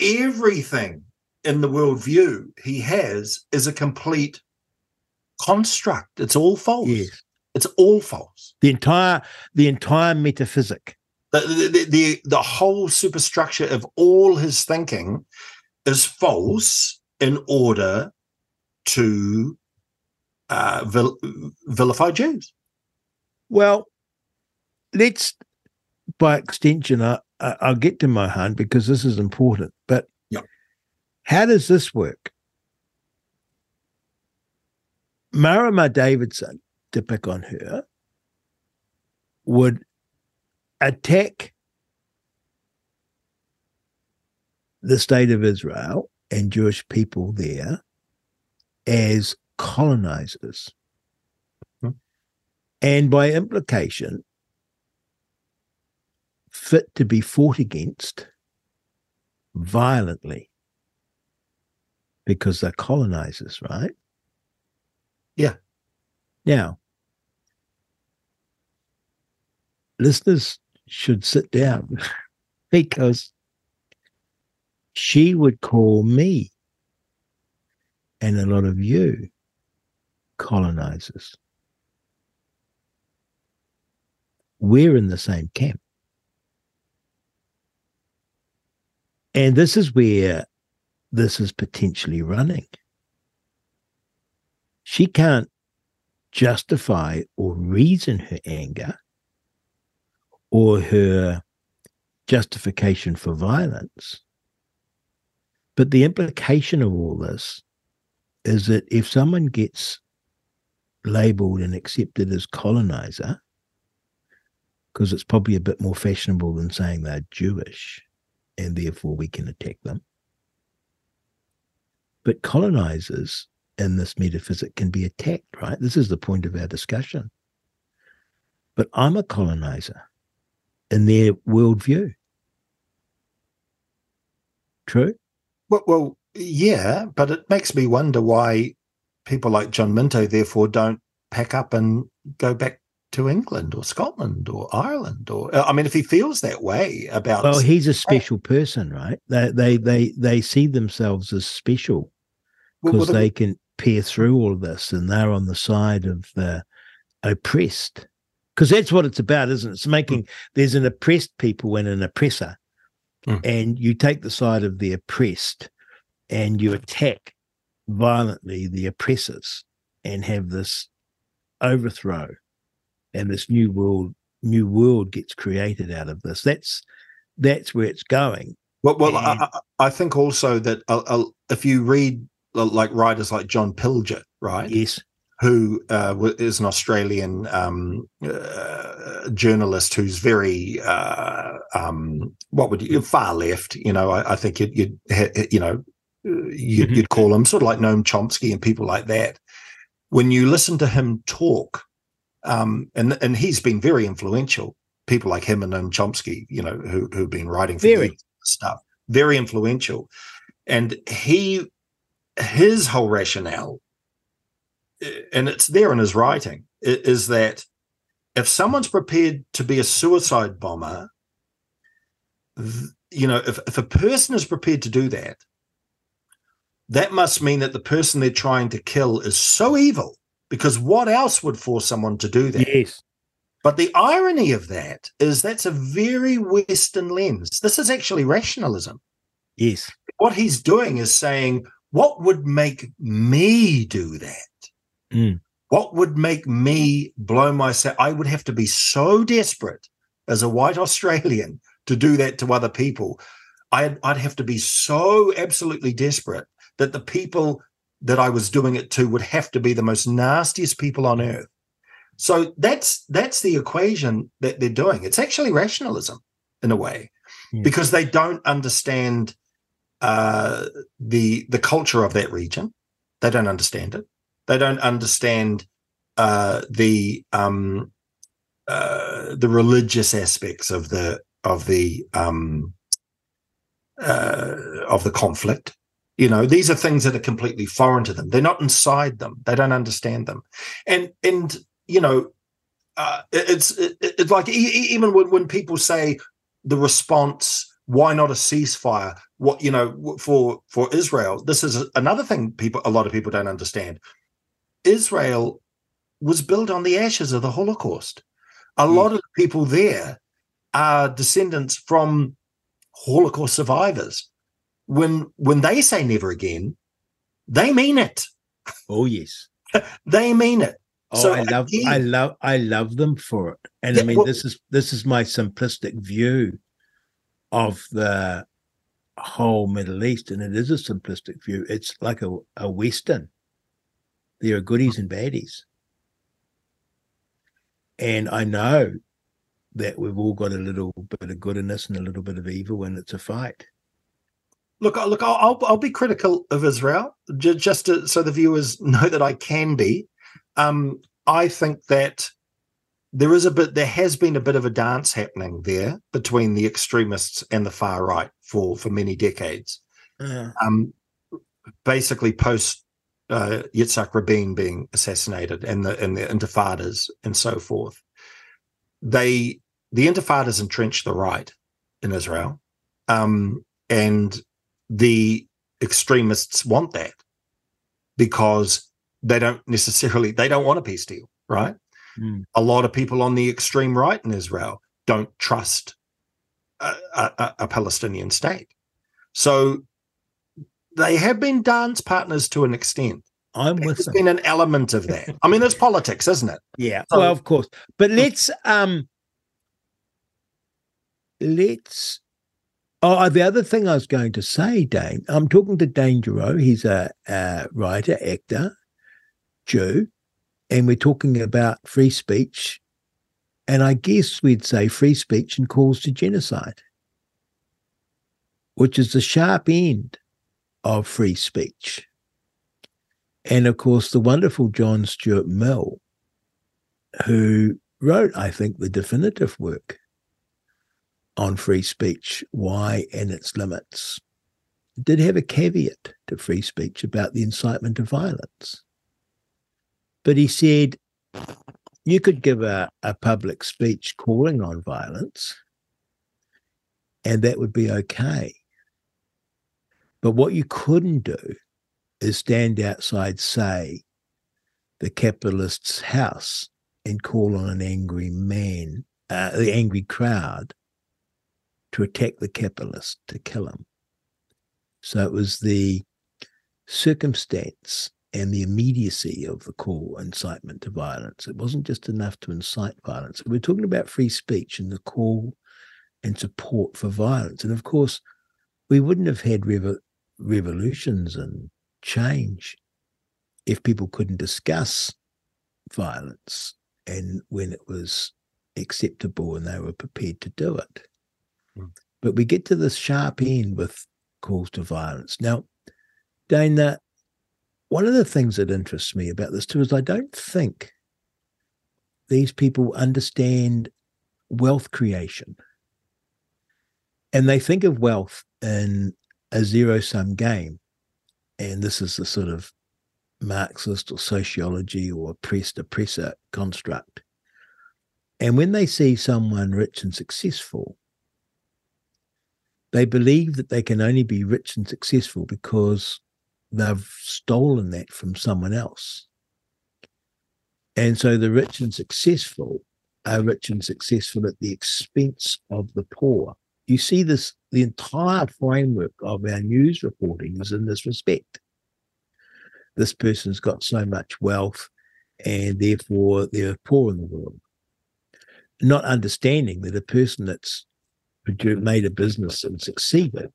everything in the worldview he has is a complete construct. It's all false. Yes. It's all false. The entire the entire metaphysic. the, the the the whole superstructure of all his thinking is false in order to uh, vil- vilify Jews. Well, let's by extension, I, I'll get to Mohan because this is important. But Yeah. how does this work? Marama Davidson, to pick on her, would attack the state of Israel and Jewish people there as colonizers. Hmm. And by implication, fit to be fought against violently because they're colonizers, right? Yeah. Now, listeners should sit down because she would call me and a lot of you colonizers. We're in the same camp. And this is where this is potentially running. She can't justify or reason her anger or her justification for violence. But the implication of all this is that if someone gets labeled and accepted as colonizer, because it's probably a bit more fashionable than saying they're Jewish and therefore we can attack them. But colonizers in this metaphysic can be attacked, right? This is the point of our discussion. But I'm a colonizer in their worldview. True? Well, well, yeah, but it makes me wonder why people like John Minto therefore don't pack up and go back to England or Scotland or Ireland or uh, I mean if he feels that way about Well, he's a special person, right? They they they they see themselves as special because well, they can peer through all of this and they're on the side of the oppressed. Because that's what it's about, isn't it? It's making hmm. there's an oppressed people and an oppressor. Mm. And you take the side of the oppressed and you attack violently the oppressors and have this overthrow and this new world new world gets created out of this. That's that's where it's going. Well, well I, And- I I think also that uh, uh, if you read uh, like writers like John Pilger, right, Yes. Who uh, is an Australian um, uh, journalist who's very uh, um, what would you far left? You know, I, I think you'd, you'd you know you'd, Mhm. you'd call him sort of like Noam Chomsky and people like that. When you listen to him talk, um, and and he's been very influential. People like him and Noam Chomsky, you know, who who've been writing for Very. stuff, very influential, and he his whole rationale and it's there in his writing, is that if someone's prepared to be a suicide bomber, you know, if, if a person is prepared to do that, that must mean that the person they're trying to kill is so evil. Because what else would force someone to do that? Yes. But the irony of that is that's a very Western lens. This is actually rationalism Yes. what he's doing is saying, what would make me do that? Mm. What would make me blow myself? I would have to be so desperate as a white Australian to do that to other people. I'd, I'd have to be so absolutely desperate that the people that I was doing it to would have to be the most nastiest people on earth. So that's that's the equation that they're doing. It's actually rationalism in a way, Yeah. because they don't understand uh, the the culture of that region. They don't understand it. They don't understand uh, the um, uh, the religious aspects of the of the um, uh, of the conflict. You know, these are things that are completely foreign to them. They're not inside them. They don't understand them, and and you know, uh, it's it, it's like even when, when people say the response why not a ceasefire what you know for for israel this is another thing people a lot of people don't understand israel was built on the ashes of the holocaust a hmm. lot of the people there are descendants from holocaust survivors when when they say never again they mean it Oh yes. they mean it Oh, So I love again- I love I love them for it. And I mean well- this is this is my simplistic view of the whole Middle East, and it is a simplistic view. It's like a, a Western. There are goodies and baddies. And I know that we've all got a little bit of goodness and a little bit of evil when it's a fight. Look, look, I'll I'll be critical of Israel just to, so the viewers know that I can be. Um, I think that there is a bit, there has been a bit of a dance happening there between the extremists and the far right for for many decades. Yeah. Um, basically, post uh, Yitzhak Rabin being assassinated and the and the intifadas and so forth, they the intifadas entrenched the right in Israel, um, and the extremists want that because they don't necessarily they don't want a peace deal, right? Mm. A lot of people on the extreme right in Israel don't trust a, a, a Palestinian state, so they have been dance partners to an extent. I'm with There's them. been an element of that. I mean, it's politics, isn't it? Yeah, So- well, of course. But let's um let's oh the other thing I was going to say, Dane, I'm talking to Dane Giraud. He's a, a writer, actor, Jew, and we're talking about free speech. And I guess we'd say free speech and calls to genocide, which is the sharp end of free speech. And of course, the wonderful John Stuart Mill who wrote, I think, the definitive work on free speech, why and its limits, did have a caveat to free speech about the incitement of violence. But he said you could give a, a public speech calling on violence, and that would be okay. But what you couldn't do is stand outside, say, the capitalist's house and call on an angry man, uh, the angry crowd, to attack the capitalist, to kill him. So it was the circumstance and the immediacy of the call incitement to violence. It wasn't just enough to incite violence. We're talking about free speech and the call and support for violence. And of course, we wouldn't have had revo- revolutions and change if people couldn't discuss violence and when it was acceptable and they were prepared to do it. Mm. But we get to this sharp end with calls to violence. Now, Dana, one of the things that interests me about this too is I don't think these people understand wealth creation. And they think of wealth in a zero sum game. And this is the sort of Marxist or sociology or oppressed oppressor construct. And when they see someone rich and successful, they believe that they can only be rich and successful because they've stolen that from someone else. And so the rich and successful are rich and successful at the expense of the poor. You see this, the entire framework of our news reporting is in this respect this person's got so much wealth and therefore they're poor in the world. Not understanding that a person that's made a business and succeeded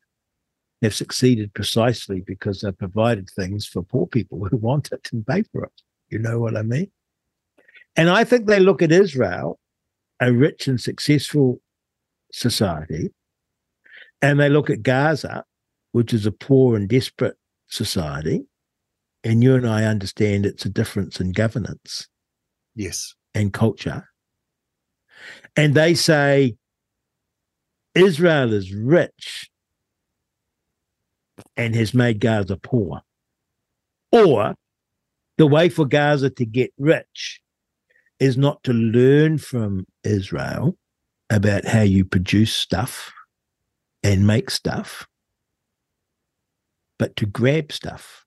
have succeeded precisely because they've provided things for poor people who want it and pay for it. You know what I mean? And I think they look at Israel, a rich and successful society, and they look at Gaza, which is a poor and desperate society, and you and I understand it's a difference in governance Yes. and culture. And they say Israel is rich and has made Gaza poor. Or the way for Gaza to get rich is not to learn from Israel about how you produce stuff and make stuff, but to grab stuff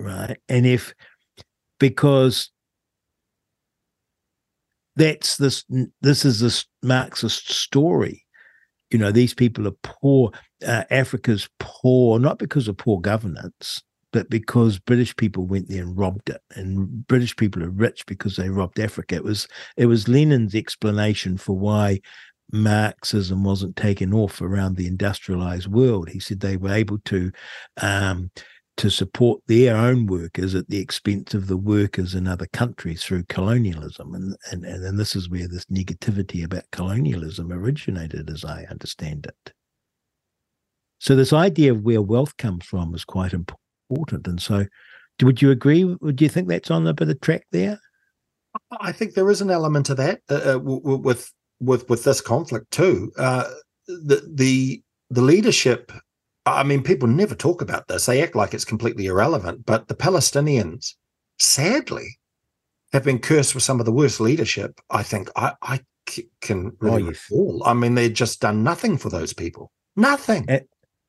right? And if because that's this this is this Marxist story, you know, these people are poor. Uh, Africa's poor not because of poor governance, but because British people went there and robbed it, and British people are rich because they robbed Africa. It was it was Lenin's explanation for why Marxism wasn't taken off around the industrialized world. He said they were able to um, to support their own workers at the expense of the workers in other countries through colonialism. And, and, and this is where this negativity about colonialism originated, as I understand it. So this idea of where wealth comes from is quite important. And so would you agree? Would you think that's on the bit of track there? I think there is an element of that uh, uh with with with this conflict too. Uh, the the the leadership. I mean, people never talk about this. They act like it's completely irrelevant. But the Palestinians, sadly, have been cursed with some of the worst leadership. I think I, I can really oh, recall. I mean, they've just done nothing for those people. Nothing. And,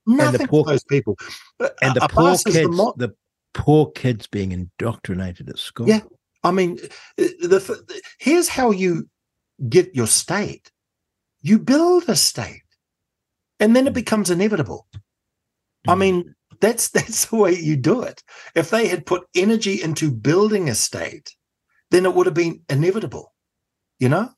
nothing and the poor, those people. And the poor kids, the, the poor kids being indoctrinated at school. Yeah, I mean, the, the, here's how you get your state. You build a state, and then it hmm. becomes inevitable. I hmm. mean, that's that's the way you do it. If they had put energy into building a state, then it would have been inevitable. You know,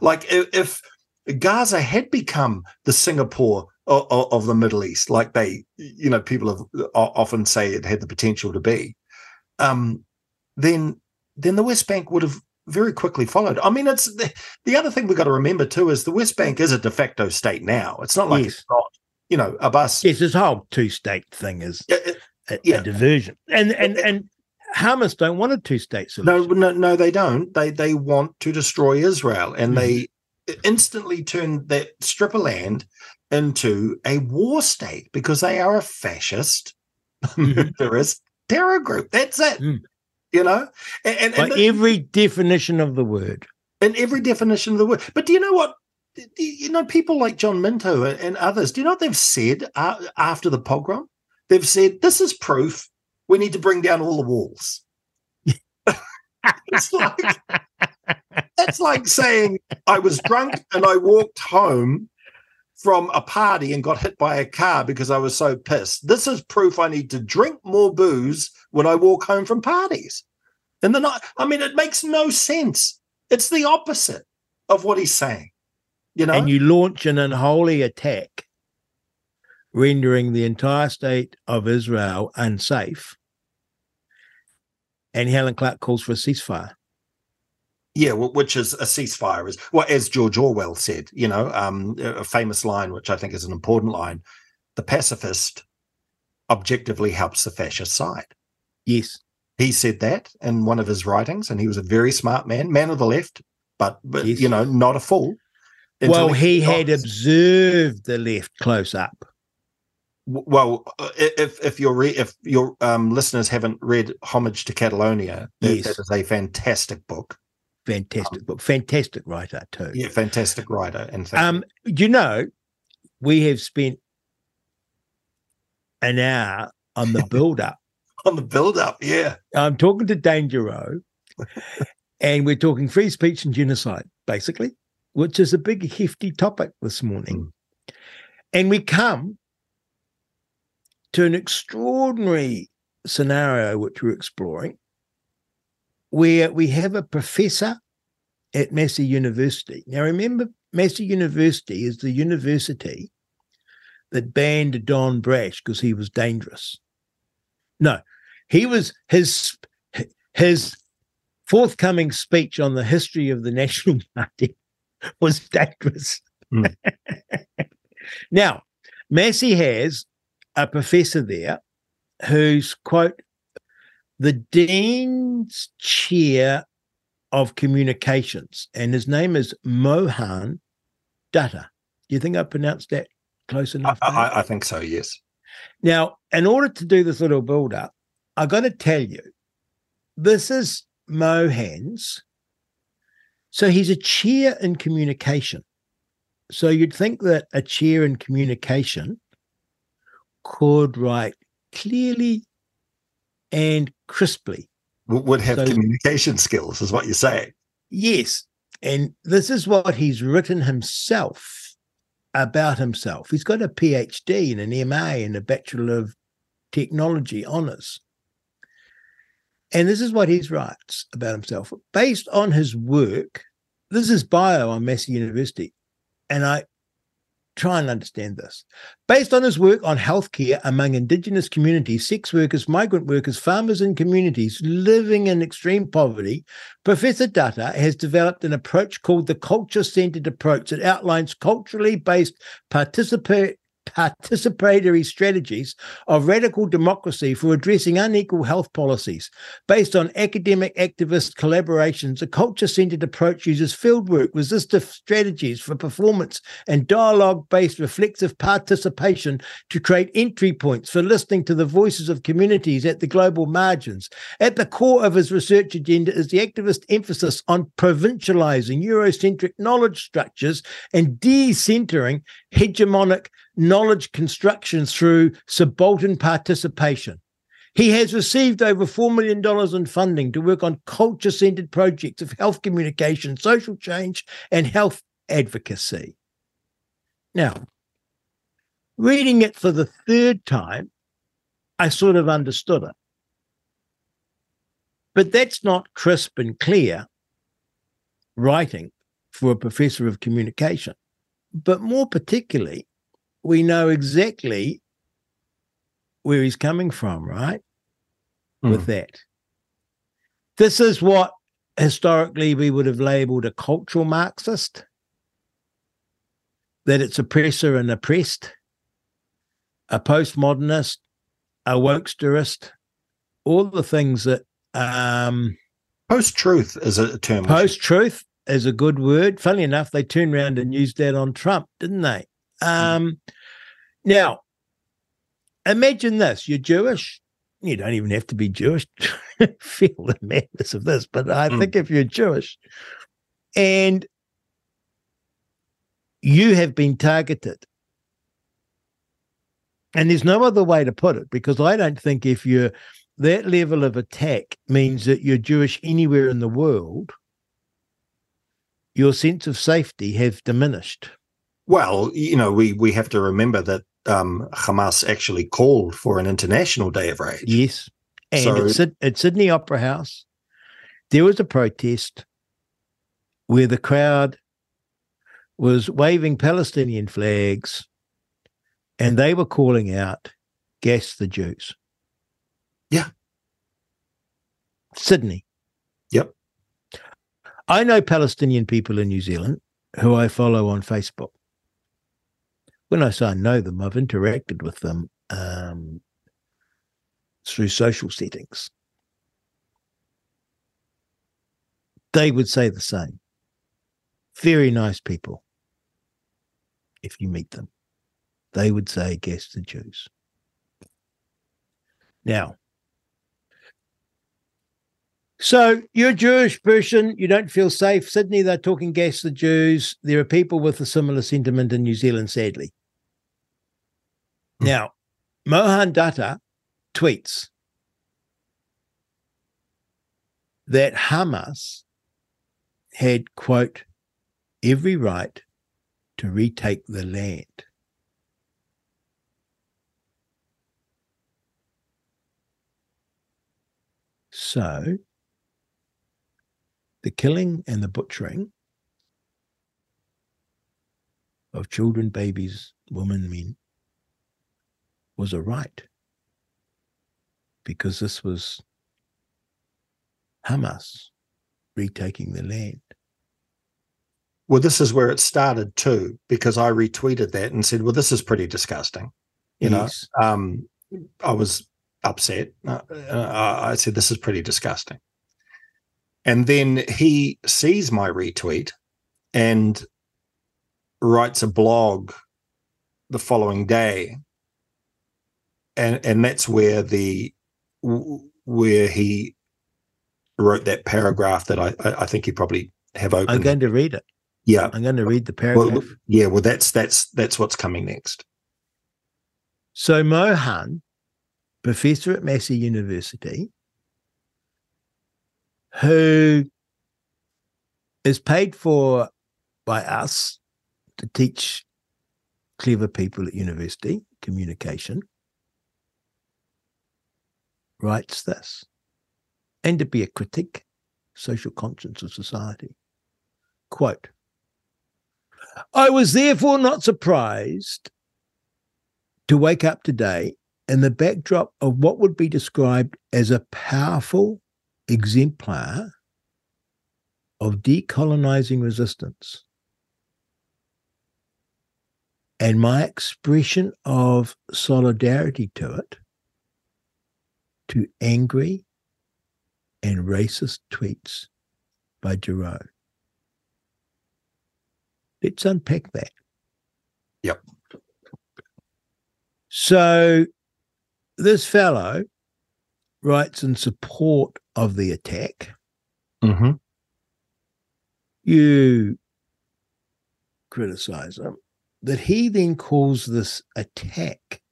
like if, if Gaza had become the Singapore of, of, the Middle East, like they, you know, people have often say it had the potential to be, um, then then the West Bank would have very quickly followed. I mean, it's the, the other thing we've got to remember too is the West Bank is a de facto state now. It's not like yes. it's not, you know, a bus. Yes, this whole two state thing is a, yeah. a, diversion, and and and Hamas don't want a two state solution. No, no, no, they don't. They they want to destroy Israel, and mm. they instantly turn that strip of land into a war state because they are a fascist, mm-hmm. murderous terror group. That's it. Mm you know, and, and, and the, every definition of the word, and every definition of the word. But do you know what? You know, people like John Minto and others. Do you know what they've said uh, after the pogrom? They've said this is proof we need to bring down all the walls. it's like that's like saying I was drunk and I walked home from a party and got hit by a car because I was so pissed. This is proof I need to drink more booze when I walk home from parties. And then I, I mean, it makes no sense. It's the opposite of what he's saying. You know, and you launch an unholy attack, rendering the entire state of Israel unsafe. And Helen Clark calls for a ceasefire. Yeah, which is a ceasefire is well, as George Orwell said, you know, um, a famous line, which I think is an important line: the pacifist objectively helps the fascist side. Yes, he said that in one of his writings, and he was a very smart man, man of the left, but but yes. you know, not a fool. Well, he had observed the left close up. Well, uh, if if your re- if your um, listeners haven't read Homage to Catalonia, yes. that is a fantastic book fantastic book, fantastic writer too. Yeah, fantastic writer. And um, you know, we have spent an hour on the build up. on the build up, yeah. I'm talking to Danger and we're talking free speech and genocide, basically, which is a big, hefty topic this morning. Mm. And we come to an extraordinary scenario which we're exploring where we have a professor at Massey University. Now, remember, Massey University is the university that banned Don Brash because he was dangerous. No, he was his his forthcoming speech on the history of the National Party was dangerous. Mm. now, Massey has a professor there who's quote the dean's chair of communications, and his name is Mohan Dutta. Do you think I pronounced that close enough? I, I, I think so, yes. Now, in order to do this little build up, I got to tell you, this is Mohan's. So he's a chair in communication. So you'd think that a chair in communication could write clearly and crisply. Would have so, communication skills, is what you're saying. Yes. And this is what he's written himself about himself. He's got a PhD and an MA and a Bachelor of Technology honours. And this is what he writes about himself. Based on his work, this is bio on Massey University. and I try and understand this. Based on his work on healthcare among Indigenous communities, sex workers, migrant workers, farmers, and communities living in extreme poverty, Professor Dutta has developed an approach called the culture centered approach that outlines culturally based participatory participatory strategies of radical democracy for addressing unequal health policies. Based on academic activist collaborations, a culture centered approach uses fieldwork, resistive strategies for performance, and dialogue based reflexive participation to create entry points for listening to the voices of communities at the global margins. At the core of his research agenda is the activist emphasis on provincializing Eurocentric knowledge structures and decentering hegemonic knowledge construction through subaltern participation. He has received over $4 million in funding to work on culture centered projects of health communication, social change, and health advocacy. Now, reading it for the third time, I sort of understood it. But that's not crisp and clear writing for a professor of communication. But more particularly, we know exactly where he's coming from, right? Mm. With that. This is what historically we would have labeled a cultural Marxist, that it's oppressor and oppressed, a postmodernist, a wokesterist, all the things that um post truth is a term. Post truth is a good word. Funny enough, they turned around and used that on Trump, didn't they? Um, now, imagine this: you're Jewish. You don't even have to be Jewish to feel the madness of this, but I mm. think if you're Jewish and you have been targeted, and there's no other way to put it, because I don't think if you're that level of attack means that you're Jewish anywhere in the world, your sense of safety have diminished. Well, you know, we we have to remember that um, Hamas actually called for an international day of rage. Yes, and so, at, at Sydney Opera House, there was a protest where the crowd was waving Palestinian flags, and they were calling out, "Gas the Jews." Yeah, Sydney. Yep. I know Palestinian people in New Zealand who I follow on Facebook when I say I know them, I've interacted with them um, through social settings. They would say the same. Very nice people. If you meet them, they would say, guess the Jews. Now, so you're a Jewish person, you don't feel safe. Sydney, they're talking gas the Jews. There are people with a similar sentiment in New Zealand, sadly. Now, Mohan Dutta tweets that Hamas had, quote, every right to retake the land. So, the killing and the butchering of children, babies, women, men was a right because this was Hamas retaking the land. Well, this is where it started too, because I retweeted that and said, "Well, this is pretty disgusting." You yes. know, um, I was upset. Uh, uh, I said, "This is pretty disgusting." And then he sees my retweet and writes a blog the following day and and that's where the where he wrote that paragraph that I I think you probably have opened. I'm going to read it. Yeah, I'm going to read the paragraph. Well, yeah, well, that's that's that's what's coming next. So Mohan, professor at Massey University, who is paid for by us to teach clever people at university communication writes this, and to be a critique, social conscience of society. Quote I was therefore not surprised to wake up today in the backdrop of what would be described as a powerful exemplar of decolonizing resistance. And my expression of solidarity to it, to angry and racist tweets by Giraud. Let's unpack that. Yep. So this fellow writes in support of the attack. Mm-hmm. You criticize him. That he then calls this attack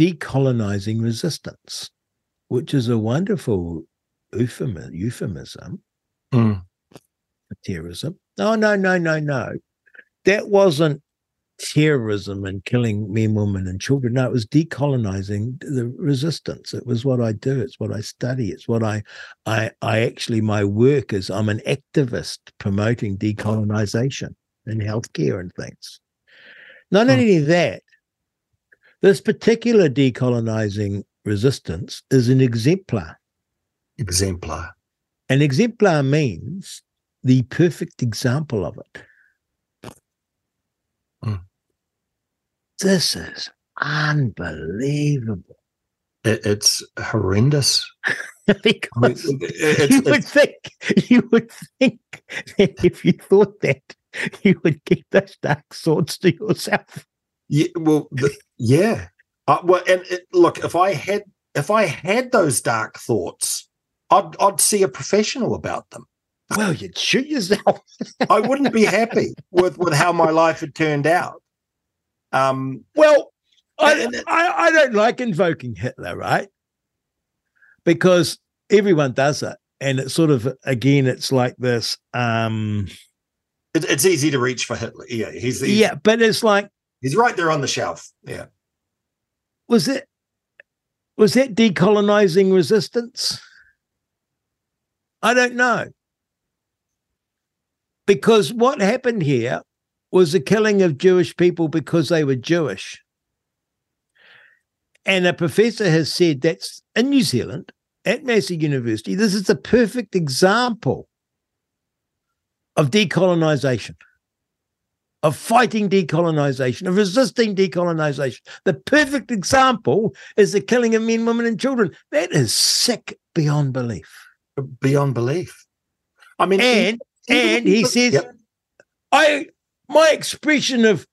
decolonizing resistance, which is a wonderful euphemism, euphemism Mm. for terrorism. No, no, no, no, no. That wasn't terrorism and killing men, women, and children. No, it was decolonizing the resistance. It was what I do. It's what I study. It's what I, I, I actually my work is. I'm an activist promoting decolonization in healthcare and things. Not Hmm. only that, this particular decolonizing resistance is an exemplar. Exemplar. An exemplar means the perfect example of it. Hmm. This is unbelievable. It, it's horrendous. I mean, because you it's, would it's, think you would think that if you thought that you would keep those dark thoughts to yourself. Yeah, well, the, yeah. Uh, well, and it, look, if I had if I had those dark thoughts, I'd I'd see a professional about them. Well, you'd shoot yourself. I wouldn't be happy with with how my life had turned out. Um, Well, I, I, I don't like invoking Hitler, right? Because everyone does it. And it's sort of, again, it's like this. Um, it, it's easy to reach for Hitler. Yeah, he's, he's yeah, but it's like, he's right there on the shelf. Yeah. was it, was it decolonizing resistance? I don't know. Because what happened here was the killing of Jewish people because they were Jewish. And a professor has said that's in New Zealand at Massey University. This is the perfect example of decolonization, of fighting decolonization, of resisting decolonization. The perfect example is the killing of men, women, and children. That is sick beyond belief. Beyond belief. I mean, And even- and he says, Yep. I my expression of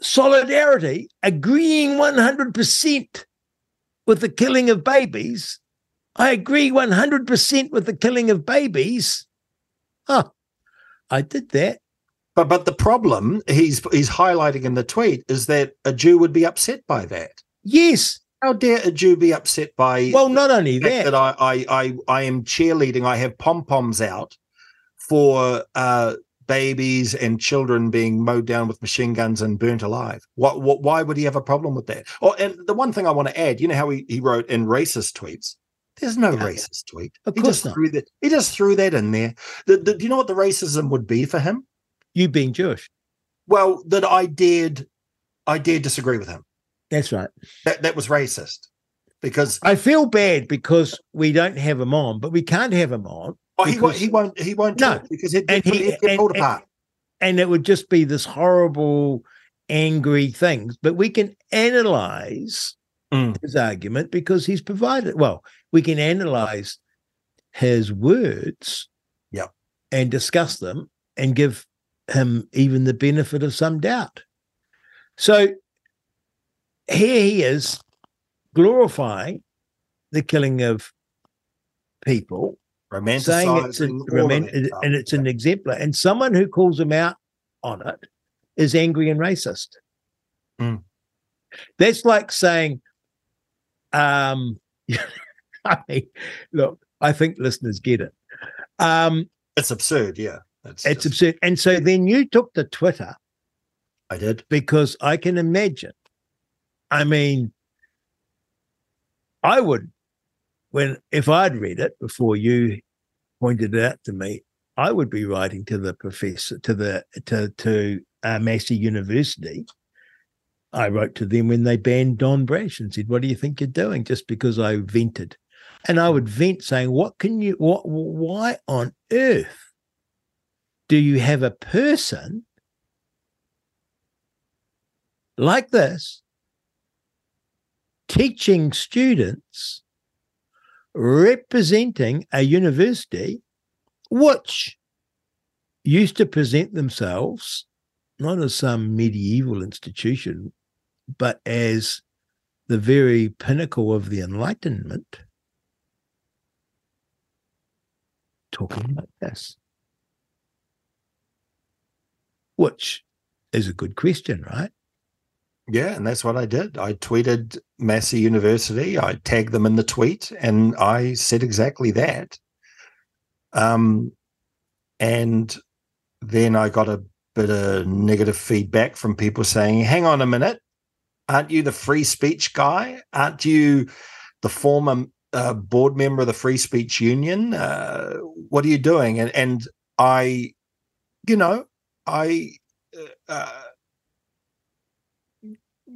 solidarity, agreeing 100% with the killing of babies. I agree 100% with the killing of babies. Huh. I did that. But but the problem he's he's highlighting in the tweet is that a Jew would be upset by that. Yes. How dare a Jew be upset by Well, not only that, that I, I I I am cheerleading, I have pom poms out for uh babies and children being mowed down with machine guns and burnt alive. What, what why would he have a problem with that? Oh, and the one thing I want to add, you know how he, he wrote in racist tweets? There's no Yeah. racist tweet. Of he course just not. threw that he just threw that in there. The, the, do you know what the racism would be for him? You being Jewish. Well, that I did, I did disagree with him. That's right. That that was racist. Because I feel bad because we don't have him on, but we can't have him on. oh, he won't he won't he won't No. because he'd And get, he- he'd get and- pulled and- apart. and it would just be this horrible, angry things. But we can analyze Mm. his argument because he's provided. Well, we can analyze his words, Yeah. and discuss them and give him even the benefit of some doubt. So here he is glorifying the killing of people saying it's an, romanticizing all roman- that and it's an exemplar, and someone who calls him out on it is angry and racist. Mm. That's like saying, um, I mean, look, I think listeners get it. Um, it's absurd. Yeah, it's, it's just- absurd. And so then you took to Twitter I did. because I can imagine. I mean, I would, when if I'd read it before you pointed it out to me, I would be writing to the professor to the to to uh, Massey University. I wrote to them when they banned Don Brash and said, "What do you think you're doing?" Just because I vented, and I would vent saying, "What can you? What? Why on earth do you have a person like this teaching students representing a university which used to present themselves not as some medieval institution, but as the very pinnacle of the Enlightenment, talking like this. Which is a good question, right? Yeah, and that's what I did. I tweeted Massey University. I tagged them in the tweet, and I said exactly that. Um, and then I got a bit of negative feedback from people saying, "Hang on a minute, aren't you the free speech guy? Aren't you the former uh, board member of the Free Speech Union? Uh, what are you doing?" And and I, you know, I. Uh,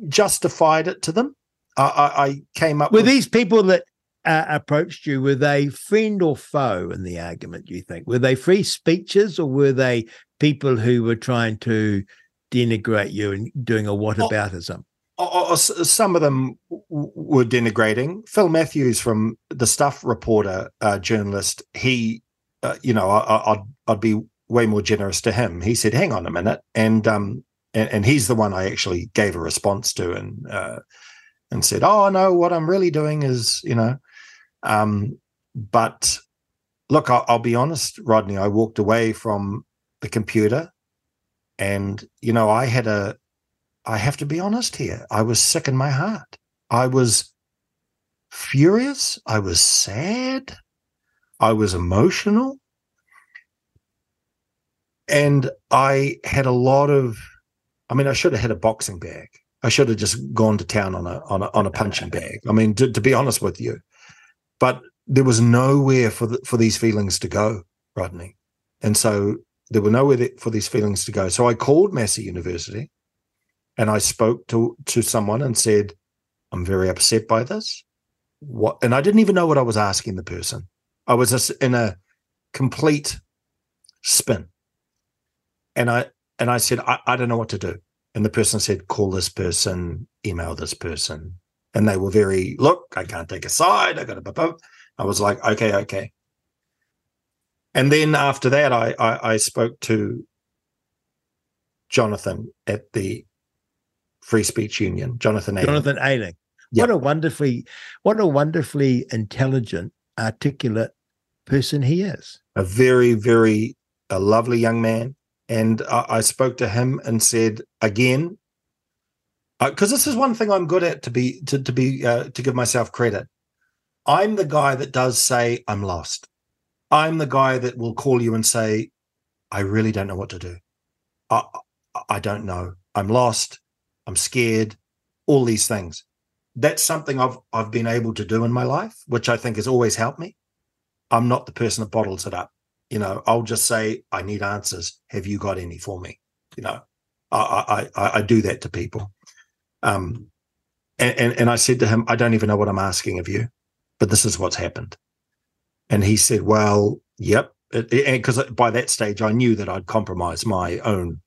justified it to them. I, I came up were with these people that uh, approached you were they friend or foe in the argument? Do you think were they free speeches or were they people who were trying to denigrate you and doing a whataboutism? Oh, oh, some of them were denigrating. Phil Matthews from the Stuff Reporter uh, journalist, he, uh, you know, I, would I'd be way more generous to him. He said, "Hang on a minute," and um, and, and he's the one I actually gave a response to and uh, and said, "Oh no, what I'm really doing is, you know." Um, but look, I'll, I'll be honest, Rodney. I walked away from the computer, and you know, I had a. I have to be honest here. I was sick in my heart. I was furious. I was sad. I was emotional. And I had a lot of I mean, I should have had a boxing bag. I should have just gone to town on a on a on a punching bag. I mean, to, to be honest with you, but there was nowhere for the, for these feelings to go, Rodney, and so there were nowhere for these feelings to go. So I called Massey University, and I spoke to to someone and said, "I'm very upset by this." What? And I didn't even know what I was asking the person. I was just in a complete spin, and I and I said, I, I don't know what to do. And the person said, call this person, email this person. And they were very, look, I can't take a side. I got to, I was like, okay, okay. And then after that, I, I, I spoke to Jonathan at the Free Speech Union, Jonathan Ayling. Jonathan Ayling. Yep. What a wonderfully, what a wonderfully intelligent, articulate person he is. A very, very, a lovely young man and I, I spoke to him and said again, because uh, this is one thing I'm good at to be to to be uh, to give myself credit. I'm the guy that does say I'm lost. I'm the guy that will call you and say, I really don't know what to do. I I don't know. I'm lost. I'm scared. All these things. That's something I've I've been able to do in my life, which I think has always helped me. I'm not the person that bottles it up you know, I'll just say, I need answers. Have you got any for me? You know, I I, I do that to people. Um, and, and, and I said to him, I don't even know what I'm asking of you, but this is what's happened. And he said, Well, yep. Because by that stage, I knew that I'd compromised my own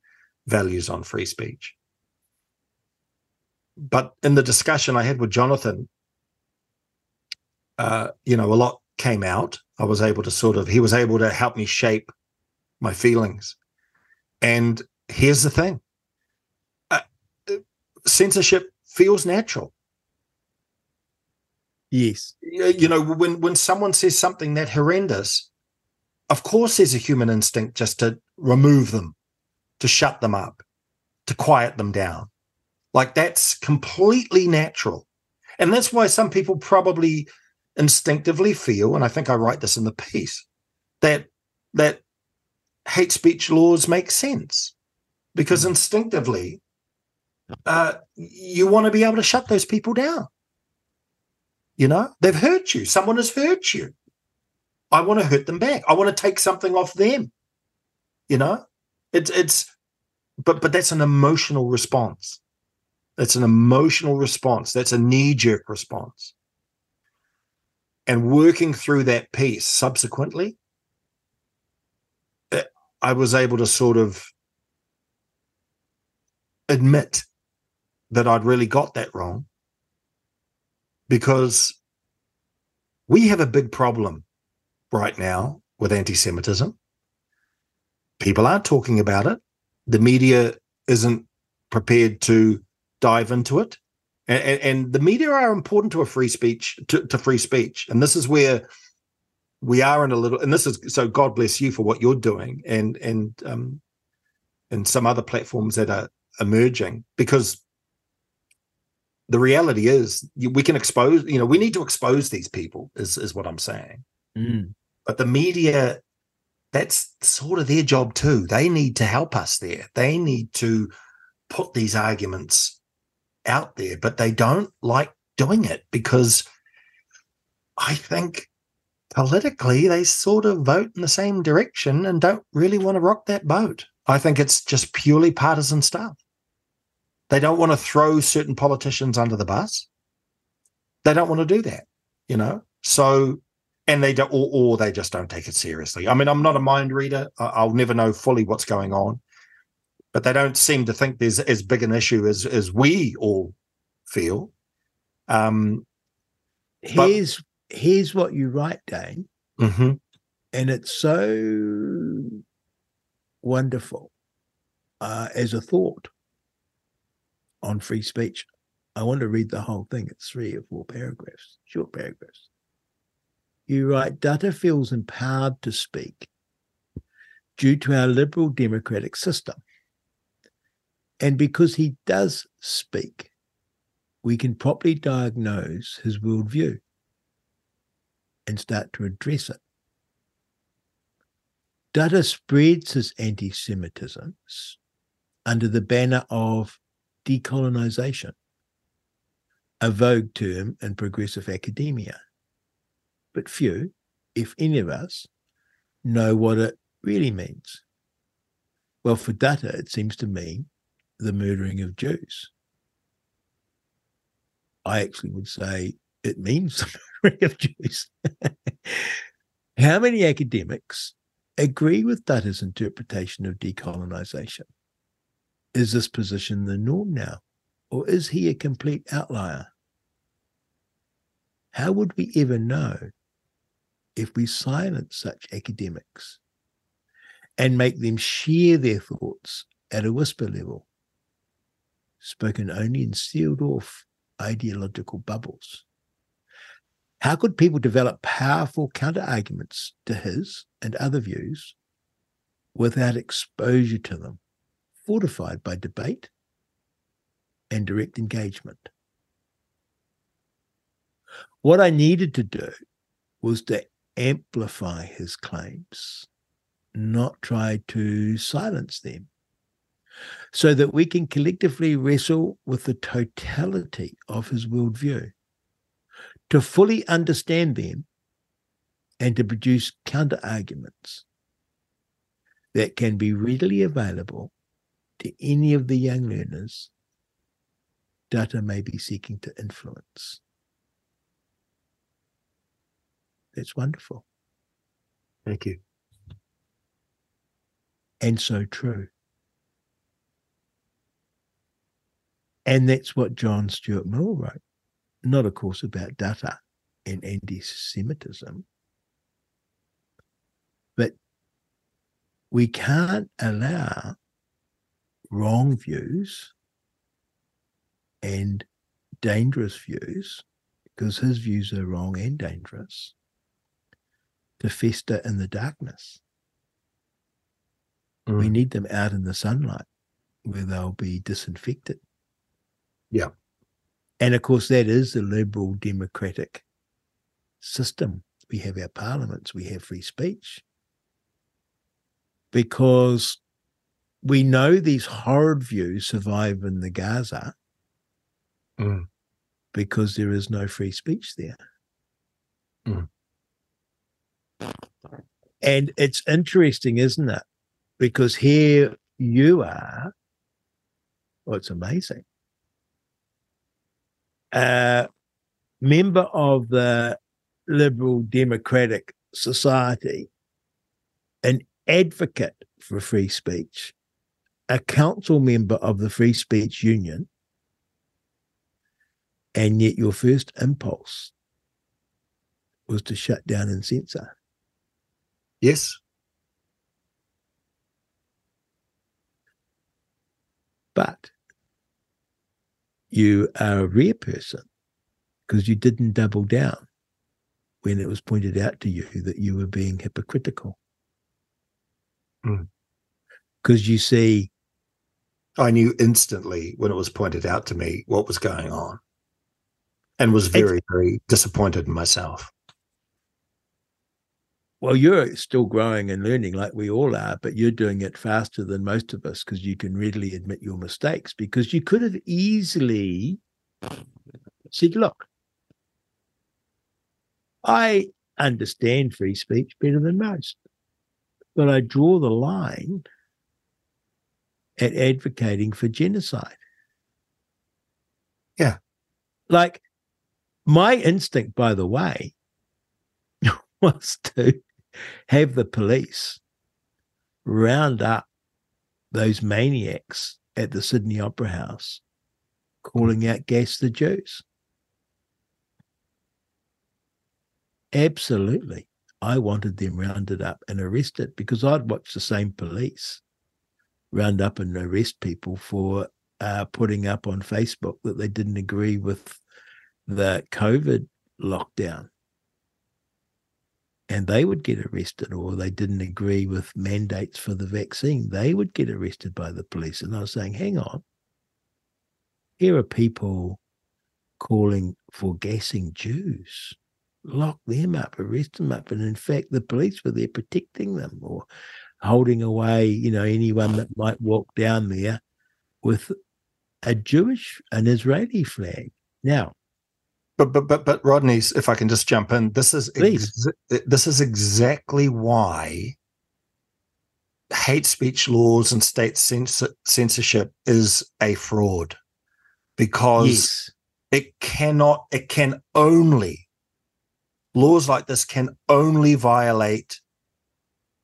values on free speech. But in the discussion I had with Jonathan, uh, you know, a lot came out, I was able to sort of, he was able to help me shape my feelings. And here's the thing uh, censorship feels natural. Yes. You know, when, when someone says something that horrendous, of course there's a human instinct just to remove them, to shut them up, to quiet them down. Like that's completely natural. And that's why some people probably instinctively feel, and I think I write this in the piece, that that hate speech laws make sense because mm. instinctively uh, you want to be able to shut those people down. You know, they've hurt you. Someone has hurt you. I want to hurt them back. I want to take something off them. You know, it's it's, but but that's an emotional response. That's an emotional response. That's a knee jerk response. And working through that piece subsequently, eh, I was able to sort of admit that I'd really got that wrong because we have a big problem right now with anti Semitism. People aren't talking about it. The media isn't prepared to dive into it. And, and, and the media are important to a free speech, to, to free speech. And this is where we are in a little, and this is so God bless you for what you're doing and, and, um, and some other platforms that are emerging because the reality is we can expose you know we need to expose these people is is what i'm saying Mm. but the media that's sort of their job too they need to help us there they need to put these arguments out there but they don't like doing it because i think politically they sort of vote in the same direction and don't really want to rock that boat i think it's just purely partisan stuff they don't want to throw certain politicians under the bus. They don't want to do that, you know. So, and they don't, or, or they just don't take it seriously. I mean, I'm not a mind reader. I'll never know fully what's going on, but they don't seem to think there's as big an issue as as we all feel. Um, but- Here's here's what you write, Dane, mhm. and it's so wonderful uh, as a thought on free speech. I want to read the whole thing. It's three or four paragraphs, short paragraphs. You write, Dutta feels empowered to speak due to our liberal democratic system. And because he does speak, we can properly diagnose his worldview and start to address it. Dutta spreads his anti Semitism under the banner of decolonization, a vogue term in progressive academia. But few, if any of us, know what it really means. Well, for Dutta, it seems to mean the murdering of Jews. I actually would say it means the murdering of Jews. How many academics agree with Dutta's interpretation of decolonization? Is this position the norm now, or is he a complete outlier? How would we ever know if we silence such academics and make them share their thoughts at a whisper level, spoken only in sealed off ideological bubbles? How could people develop powerful counter arguments to his and other views without exposure to them? fortified by debate and direct engagement. What I needed to do was to amplify his claims, not try to silence them, so that we can collectively wrestle with the totality of his worldview, to fully understand them, and to produce counter arguments that can be readily available to any of the young learners Dutta may be seeking to influence. That's wonderful Thank you. and so true. And that's what John Stuart Mill wrote, not, of course, about Dutta and anti Semitism, but we can't allow wrong views and dangerous views, because his views are wrong and dangerous, to fester in the darkness. We Mm. need them out in the sunlight where they'll be disinfected. Yeah. And of course, that is the liberal democratic system. We have our parliaments, we have free speech. Because we know these horrid views survive in the Gaza Mm. because there is no free speech there. Mm. And it's interesting, isn't it? because here you are. Well, it's amazing. A member of the Liberal Democratic Society, an advocate for free speech, a council member of the Free Speech Union, and yet your first impulse was to shut down and censor. Yes. But you are a rare person because you didn't double down when it was pointed out to you that you were being hypocritical. Mm. Because you see, I knew instantly when it was pointed out to me what was going on and was very, very disappointed in myself. Well, you're still growing and learning like we all are, but you're doing it faster than most of us because you can readily admit your mistakes because you could have easily said, look, I understand free speech better than most, but I draw the line at advocating for genocide. Yeah. Like my instinct, by the way, was to have the police round up those maniacs at the Sydney Opera House calling out gas the Jews. Absolutely. I wanted them rounded up and arrested because I'd watched the same police round up and arrest people for uh, putting up on Facebook that they didn't agree with the COVID lockdown. And they would get arrested, or they didn't agree with mandates for the vaccine. They would get arrested by the police. And I was saying, hang on, here are people calling for gassing Jews lock them up, arrest them up. And in fact, the police were there protecting them or holding away, you know, anyone that might walk down there with a Jewish, an Israeli flag. Now, But but but but Rodney's, if I can just jump in, this is ex- this is exactly why hate speech laws and state censor- censorship is a fraud because yes, it cannot it can only laws like this can only violate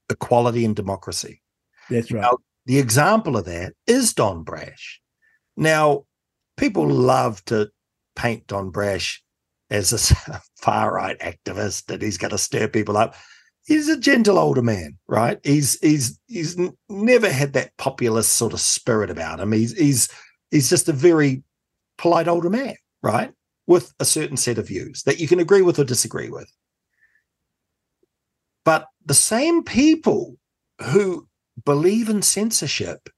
equality and democracy that's right. Now, the example of that is Don Brash. Now, people love to paint Don Brash as a far right activist that he's going to stir people up. He's a gentle older man, right? He's he's he's never had that populist sort of spirit about him. He's he's he's just a very polite older man, right? With a certain set of views that you can agree with or disagree with. But the same people who believe in censorship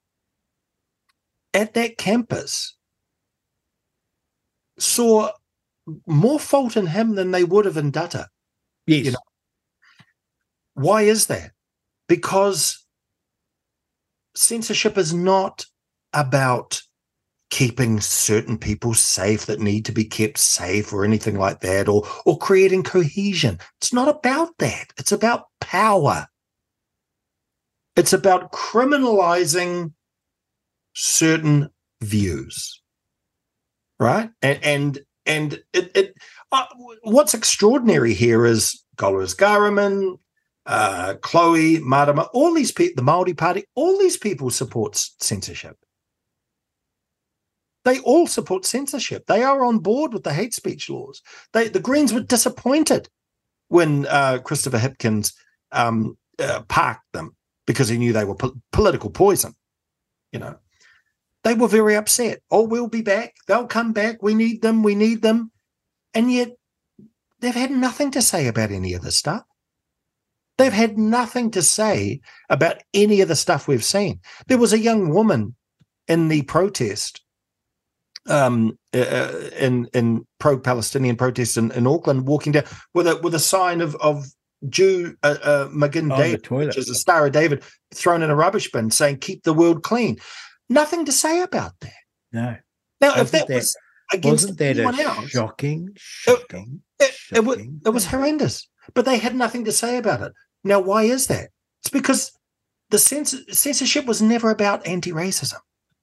at that campus saw more fault in him than they would have in Dutta. Yes, you know, Why is that? Because censorship is not about keeping certain people safe that need to be kept safe or anything like that or or creating cohesion. It's not about that. It's about power. It's about criminalizing certain views. Right? And and and it, it uh, what's extraordinary here is Golriz Ghahraman, uh, Chloe, Marama, all these people, the Maori Party, all these people support censorship. They all support censorship. They are on board with the hate speech laws. They, the Greens were disappointed when uh, Christopher Hipkins um, uh, parked them because he knew they were po- political poison. You know, they were very upset. Oh, we'll be back. They'll come back. We need them. We need them. And yet, they've had nothing to say about any of this stuff. They've had nothing to say about any of the stuff we've seen. There was a young woman in the protest, um, uh, in in pro-Palestinian protests in, in Auckland, walking down with a with a sign of of Jew uh, uh, Magen David, which is a Star of David, thrown in a rubbish bin, saying "Keep the world clean." Nothing to say about that. No, Now, if Wasn't that, that- was against wasn't that anyone a else, shocking, shocking, it, it, was, shocking it was thing? horrendous. But they had nothing to say about it. Now, why is that? It's because the cens- censorship was never about anti-racism.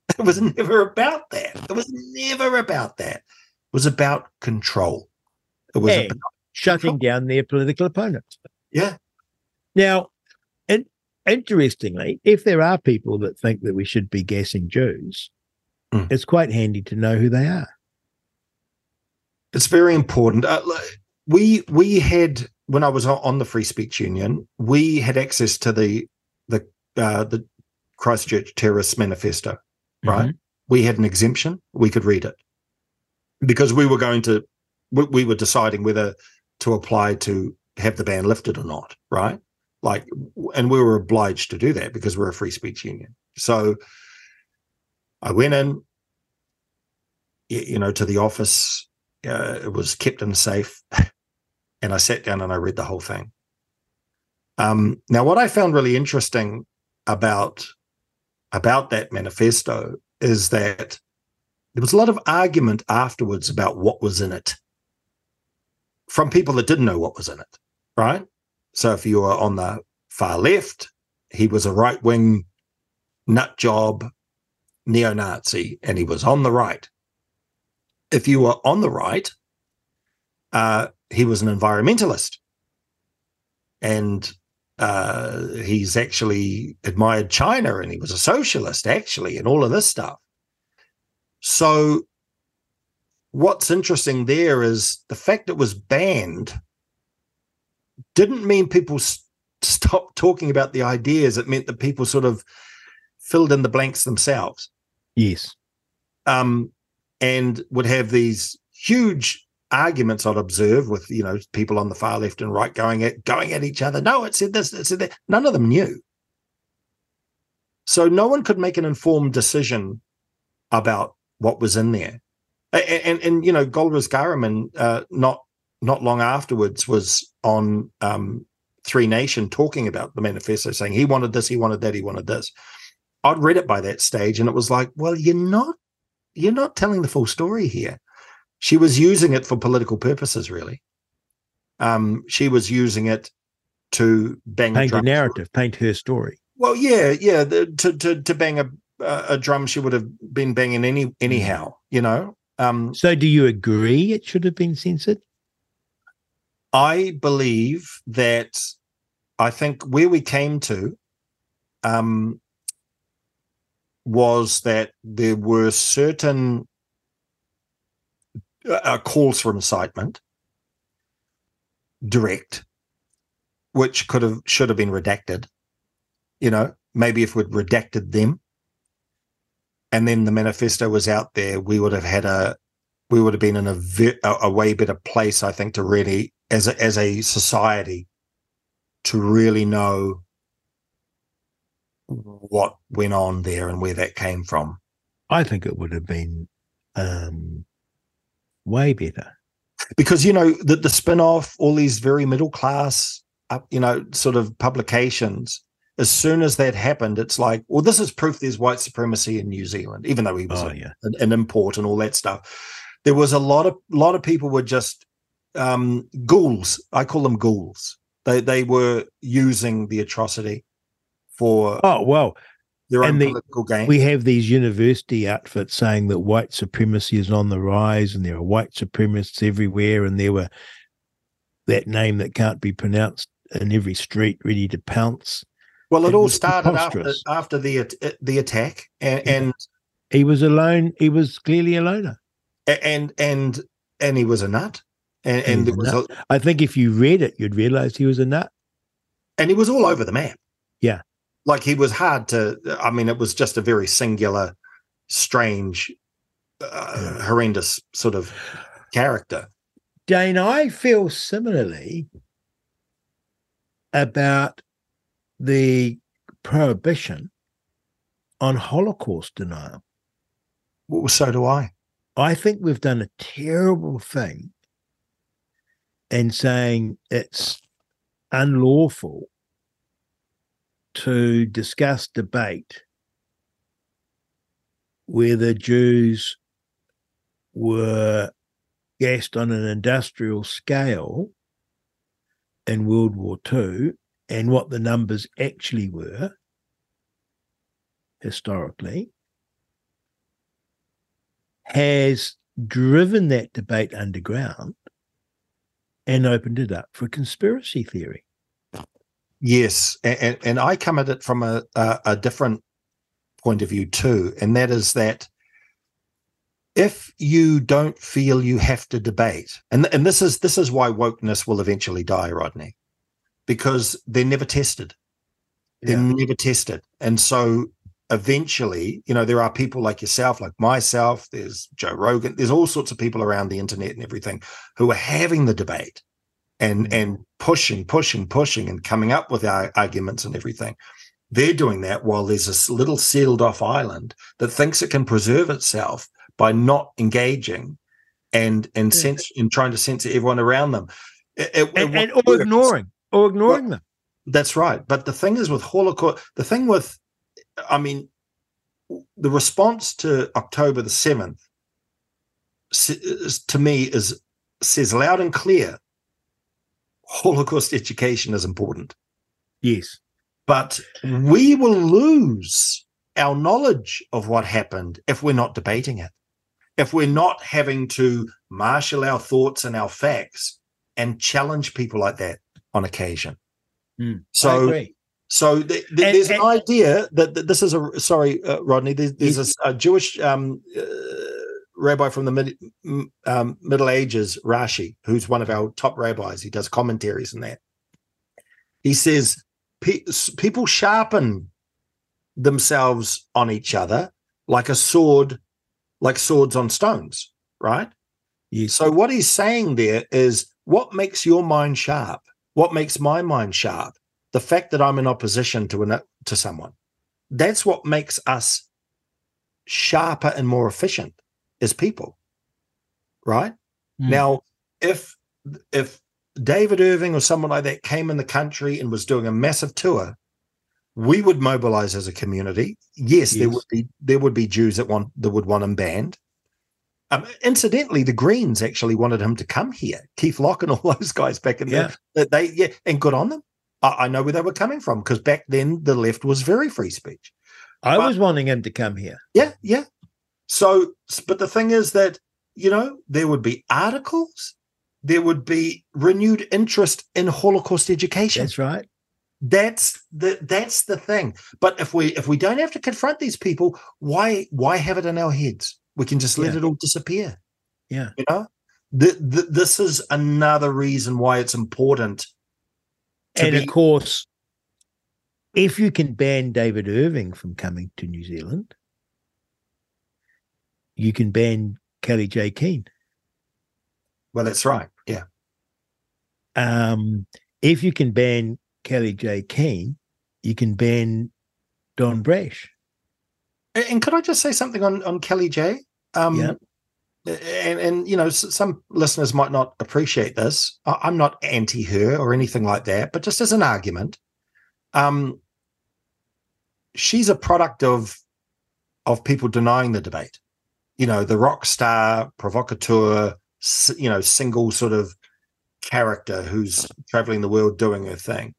It was never about that. It was never about that. It was about control. It was And about, shutting down their political opponents. yeah. Now, interestingly, if there are people that think that we should be gassing Jews, Mm. it's quite handy to know who they are. It's very important. Uh, we we had when I was on the Free Speech Union, we had access to the the uh, the Christchurch Terrorist Manifesto. Right. We had an exemption. We could read it because we were going to. We, we were deciding whether to apply to have the ban lifted or not. Right. Like, and we were obliged to do that because we're a free speech union. So I went in, you know, to the office. Uh, it was kept in safe, and I sat down and I read the whole thing. Um, now, what I found really interesting about about that manifesto is that there was a lot of argument afterwards about what was in it from people that didn't know what was in it, right? So if you were on the far left, he was a right wing nut job neo Nazi, and he was on the right. If you were on the right, uh, he was an environmentalist. And uh, he's actually admired China and he was a socialist, actually, and all of this stuff. So, what's interesting there is the fact it was banned didn't mean people s- stopped talking about the ideas. It meant that people sort of filled in the blanks themselves Yes. um, and would have these huge arguments I'd observe with you know people on the far left and right going at going at each other. No, it said this, it said that. None of them knew. So no one could make an informed decision about what was in there. And and, and you know, Golriz Ghahraman uh, not not long afterwards was on um, Three Nation talking about the manifesto, saying he wanted this, he wanted that, he wanted this. I'd read it by that stage, and it was like, well, you're not you're not telling the full story here. She was using it for political purposes, really. Um, she was using it to bang Paint a drum. narrative, paint her story. Well, yeah, yeah. The, to to to bang a a drum, she would have been banging any anyhow. You know. Um, So, do you agree it should have been censored? I believe that I think where we came to um, was that there were certain uh, calls for incitement, direct, which could have should have been redacted. You know, maybe if we'd redacted them, and then the manifesto was out there, we would have had a we would have been in a a, a way better place, I think, to really as a, as a society to really know what went on there and where that came from. I think it would have been um, way better. Because you know the the spin off, all these very middle class, up you know, sort of publications. As soon as that happened, it's like, well, this is proof there's white supremacy in New Zealand, even though he was Oh, a- yeah. an, an import and all that stuff. There was a lot of lot of people were just um, ghouls. I call them ghouls. They they were using the atrocity for Oh, well, their own and the- political gain. we have these university outfits saying that white supremacy is on the rise and there are white supremacists everywhere and there were that name that can't be pronounced in every street ready to pounce. well, it it all started after after the the attack, and Yeah. and He was alone. He was clearly a loner. and and and he was a nut, and and there was a, I think if you read it, you'd realize he was a nut. and he was all over the map. Yeah. like he was hard to. I mean, it was just a very singular, strange, uh, horrendous sort of character. Dane, I feel similarly about the prohibition on Holocaust denial. Well, so do I. I think we've done a terrible thing in saying it's unlawful to discuss debate whether Jews were gassed on an industrial scale in World War II and what the numbers actually were historically has driven that debate underground and opened it up for conspiracy theory. Yes, and, and I come at it from a, a, a different point of view too, and that is that if you don't feel you have to debate, and and this is this is why wokeness will eventually die, Rodney, because they're never tested. They're Yeah. never tested, and so eventually, you know, there are people like yourself, like myself. There's Joe Rogan. There's all sorts of people around the internet and everything who are having the debate and Mm. and pushing, pushing, pushing, and coming up with our arguments and everything. They're doing that while there's this little sealed off island that thinks it can preserve itself by not engaging and and Yeah. sense and trying to censor everyone around them. It- it- And, it and or ignoring or ignoring them. That's right. But the thing is with Holocaust, the thing with, I mean, the response to October the 7th to me is says loud and clear Holocaust education is important. Yes. But we will lose our knowledge of what happened if we're not debating it, if we're not having to marshal our thoughts and our facts and challenge people like that on occasion. Mm, So. So th- th- And- there's and- an idea that, that this is a sorry, uh, Rodney. There's, there's a a, Jewish um, uh, rabbi from the mid, um, Middle Ages, Rashi, who's one of our top rabbis. He does commentaries and that. He says pe- people sharpen themselves on each other like a sword, like swords on stones, right? Yes. So what he's saying there is what makes your mind sharp? What makes my mind sharp? The fact that I'm in opposition to an, to someone. That's what makes us sharper and more efficient as people. Right? Mm. Now, if if David Irving or someone like that came in the country and was doing a massive tour, we would mobilize as a community. Yes, there would be there would be Jews that want that would want him banned. Um, incidentally, the Greens actually wanted him to come here. Keith Locke and all those guys back in Yeah. there. They yeah, and good on them. I, I know where they were coming from because back then the left was very free speech. I but- was wanting him to come here. Yeah, yeah. So, but the thing is that, you know, there would be articles, there would be renewed interest in Holocaust education. That's right. That's the that's the thing. But if we if we don't have to confront these people, why why have it in our heads? We can just let Yeah. it all disappear. Yeah. You know? Th- th- this is another reason why it's important and of course, if you can ban David Irving from coming to New Zealand, you can ban Kellie-Jay Keen. well, that's right. Yeah. Um, if you can ban Kellie-Jay Keen, you can ban Don Brash. And, and could I just say something on on Kellie-Jay? Um, Yeah. And and you know, some listeners might not appreciate this. I'm not anti her or anything like that, but just as an argument, um, she's a product of of people denying the debate. You know, the rock star, provocateur, you know, single sort of character who's traveling the world doing her thing.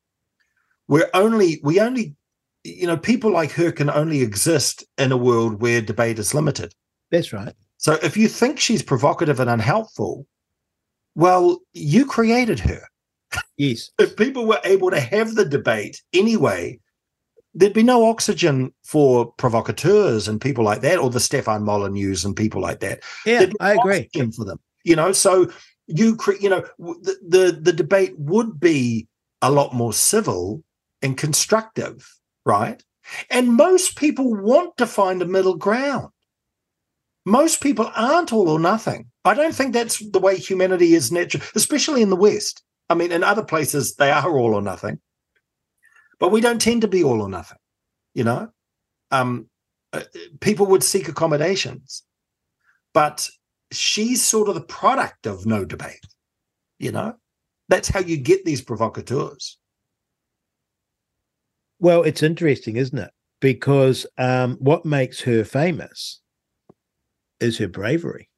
We're only we only you know, people like her can only exist in a world where debate is limited. That's right. So if you think she's provocative and unhelpful, well, you created her. Yes. If people were able to have the debate anyway, there'd be no oxygen for provocateurs and people like that, or the Stefan Molyneux and people like that. Yeah, I agree. for them. You know, so you create, you know the, the the debate would be a lot more civil and constructive, right? And most people want to find a middle ground. Most people aren't all or nothing. I don't think that's the way humanity is natural, especially in the West. I mean, in other places they are all or nothing, but we don't tend to be all or nothing. You know, um, uh, people would seek accommodations, but she's sort of the product of no debate. You know, that's how you get these provocateurs. Well, it's interesting, isn't it? Because um, what makes her famous is her bravery.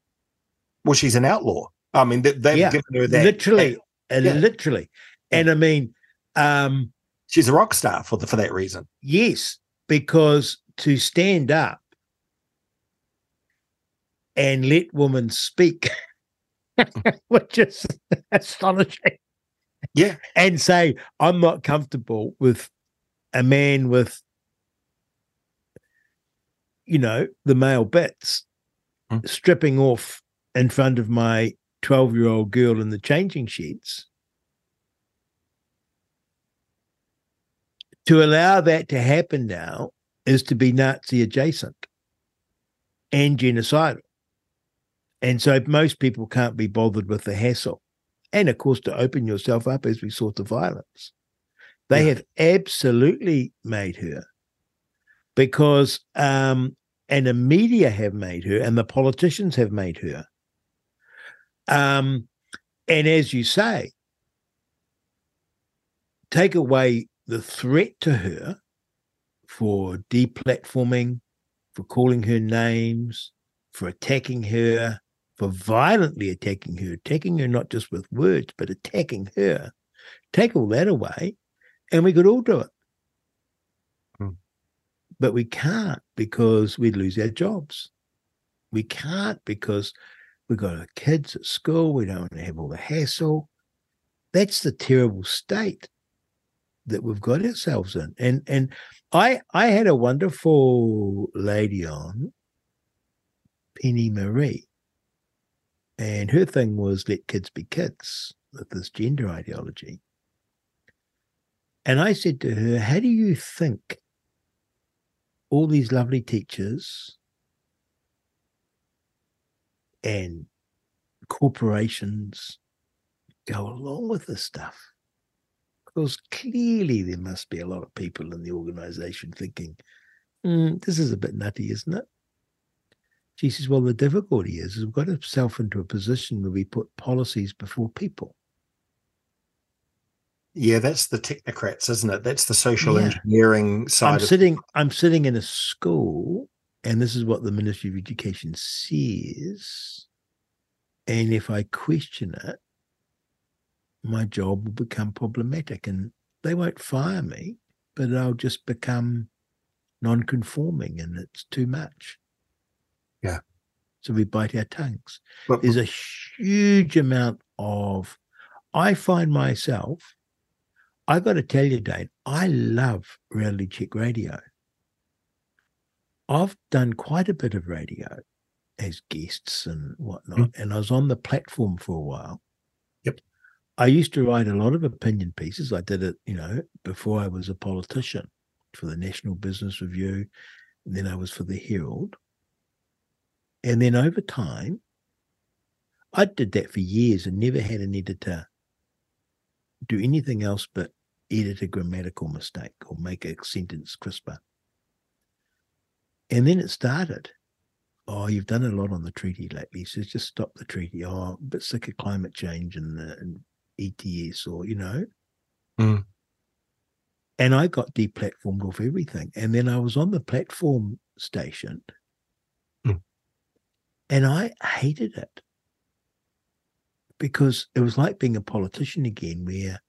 Well, she's an outlaw. I mean, they, they've Yeah, given her that. literally, uh, Yeah. literally. And I mean, um, she's a rock star for the, for that reason. yes, because to stand up and let women speak, which is astonishing. Yeah. And say, I'm not comfortable with a man with, you know, the male bits Hmm. stripping off in front of my 12 year old girl in the changing sheets To allow that to happen now is to be Nazi adjacent and genocidal. And so most people can't be bothered with the hassle. And of course, to open yourself up as we saw to violence. They Yeah. have absolutely made her because, um, and the media have made her, and the politicians have made her. Um, and as you say, take away the threat to her for deplatforming, for calling her names, for attacking her, for violently attacking her, attacking her not just with words, but attacking her. Take all that away, and we could all do it. But we can't because we'd lose our jobs. We can't because we've got our kids at school. We don't want to have all the hassle. That's the terrible state that we've got ourselves in. And and I I had a wonderful lady on, Penny Marie, and her thing was let kids be kids with this gender ideology. And I said to her, How do you think all these lovely teachers and corporations go along with this stuff? Because clearly there must be a lot of people in the organization thinking, "Hmm, this is a bit nutty, isn't it? She says, Well, the difficulty is, is we've got ourselves into a position where we put policies before people. Yeah, that's the technocrats, isn't it? That's the social Yeah. engineering side I'm of sitting, I'm sitting in a school, and this is what the Ministry of Education says. And if I question it, my job will become problematic and they won't fire me, but I'll just become non-conforming and it's too much. Yeah. So we bite our tongues. But- There's a huge amount of I find myself, I got to tell you, Dane, I love reality check radio. I've done quite a bit of radio as guests and whatnot, mm. and I was on the platform for a while. Yep. I used to write a lot of opinion pieces. I did it, you know, before I was a politician for the National Business Review. And then I was for the Herald. And then over time, I did that for years and never had an editor do anything else but edit a grammatical mistake or make a sentence crisper. And then it started. Oh, you've done a lot on the treaty lately, so just stop the treaty. Oh, I'm a bit sick of climate change and, the, and ETS, or you know. Mm. And I got deplatformed off everything. And then I was on the platform station, Mm. and I hated it because it was like being a politician again, where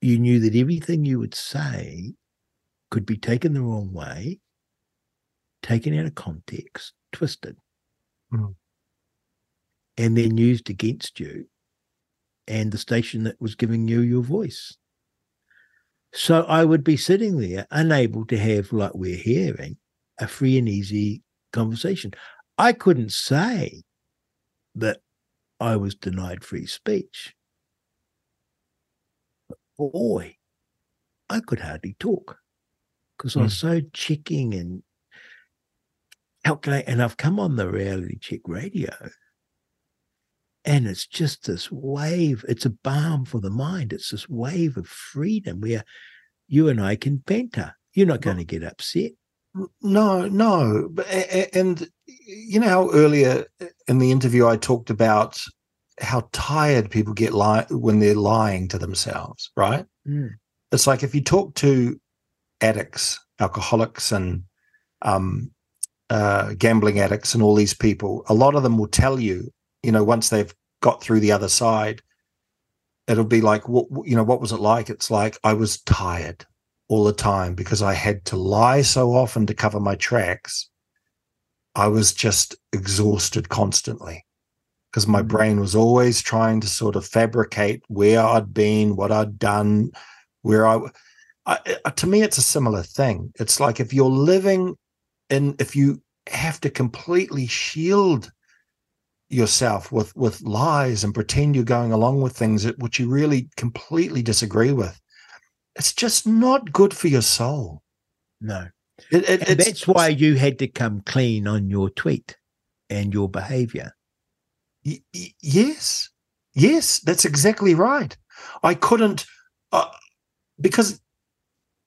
you knew that everything you would say could be taken the wrong way, taken out of context, twisted, Mm. and then used against you and the station that was giving you your voice. So I would be sitting there unable to have, like we're hearing, a free and easy conversation. I couldn't say that I was denied free speech. But boy, I could hardly talk because I was hmm. so checking and calculate. And I've come on the reality check radio, and it's just this wave. It's a balm for the mind. It's this wave of freedom where you and I can banter. You're not going to get upset. No, no. But, a- a- and you know how earlier in the interview I talked about how tired people get li- when they're lying to themselves, right? Mm. It's like if you talk to addicts, alcoholics, and um, uh, gambling addicts, and all these people, a lot of them will tell you, you know, once they've got through the other side, it'll be like, what, you know, what was it like? It's like I was tired. All the time because I had to lie so often to cover my tracks. I was just exhausted constantly because my Mm. brain was always trying to sort of fabricate where I'd been, what I'd done, where I, I, I- to me, it's a similar thing. It's like if you're living in, if you have to completely shield yourself with with lies and pretend you're going along with things that which you really completely disagree with, it's just not good for your soul. No. It, it, And that's why you had to come clean on your tweet and your behavior. Y- y- yes, yes, that's exactly right. I couldn't uh, because,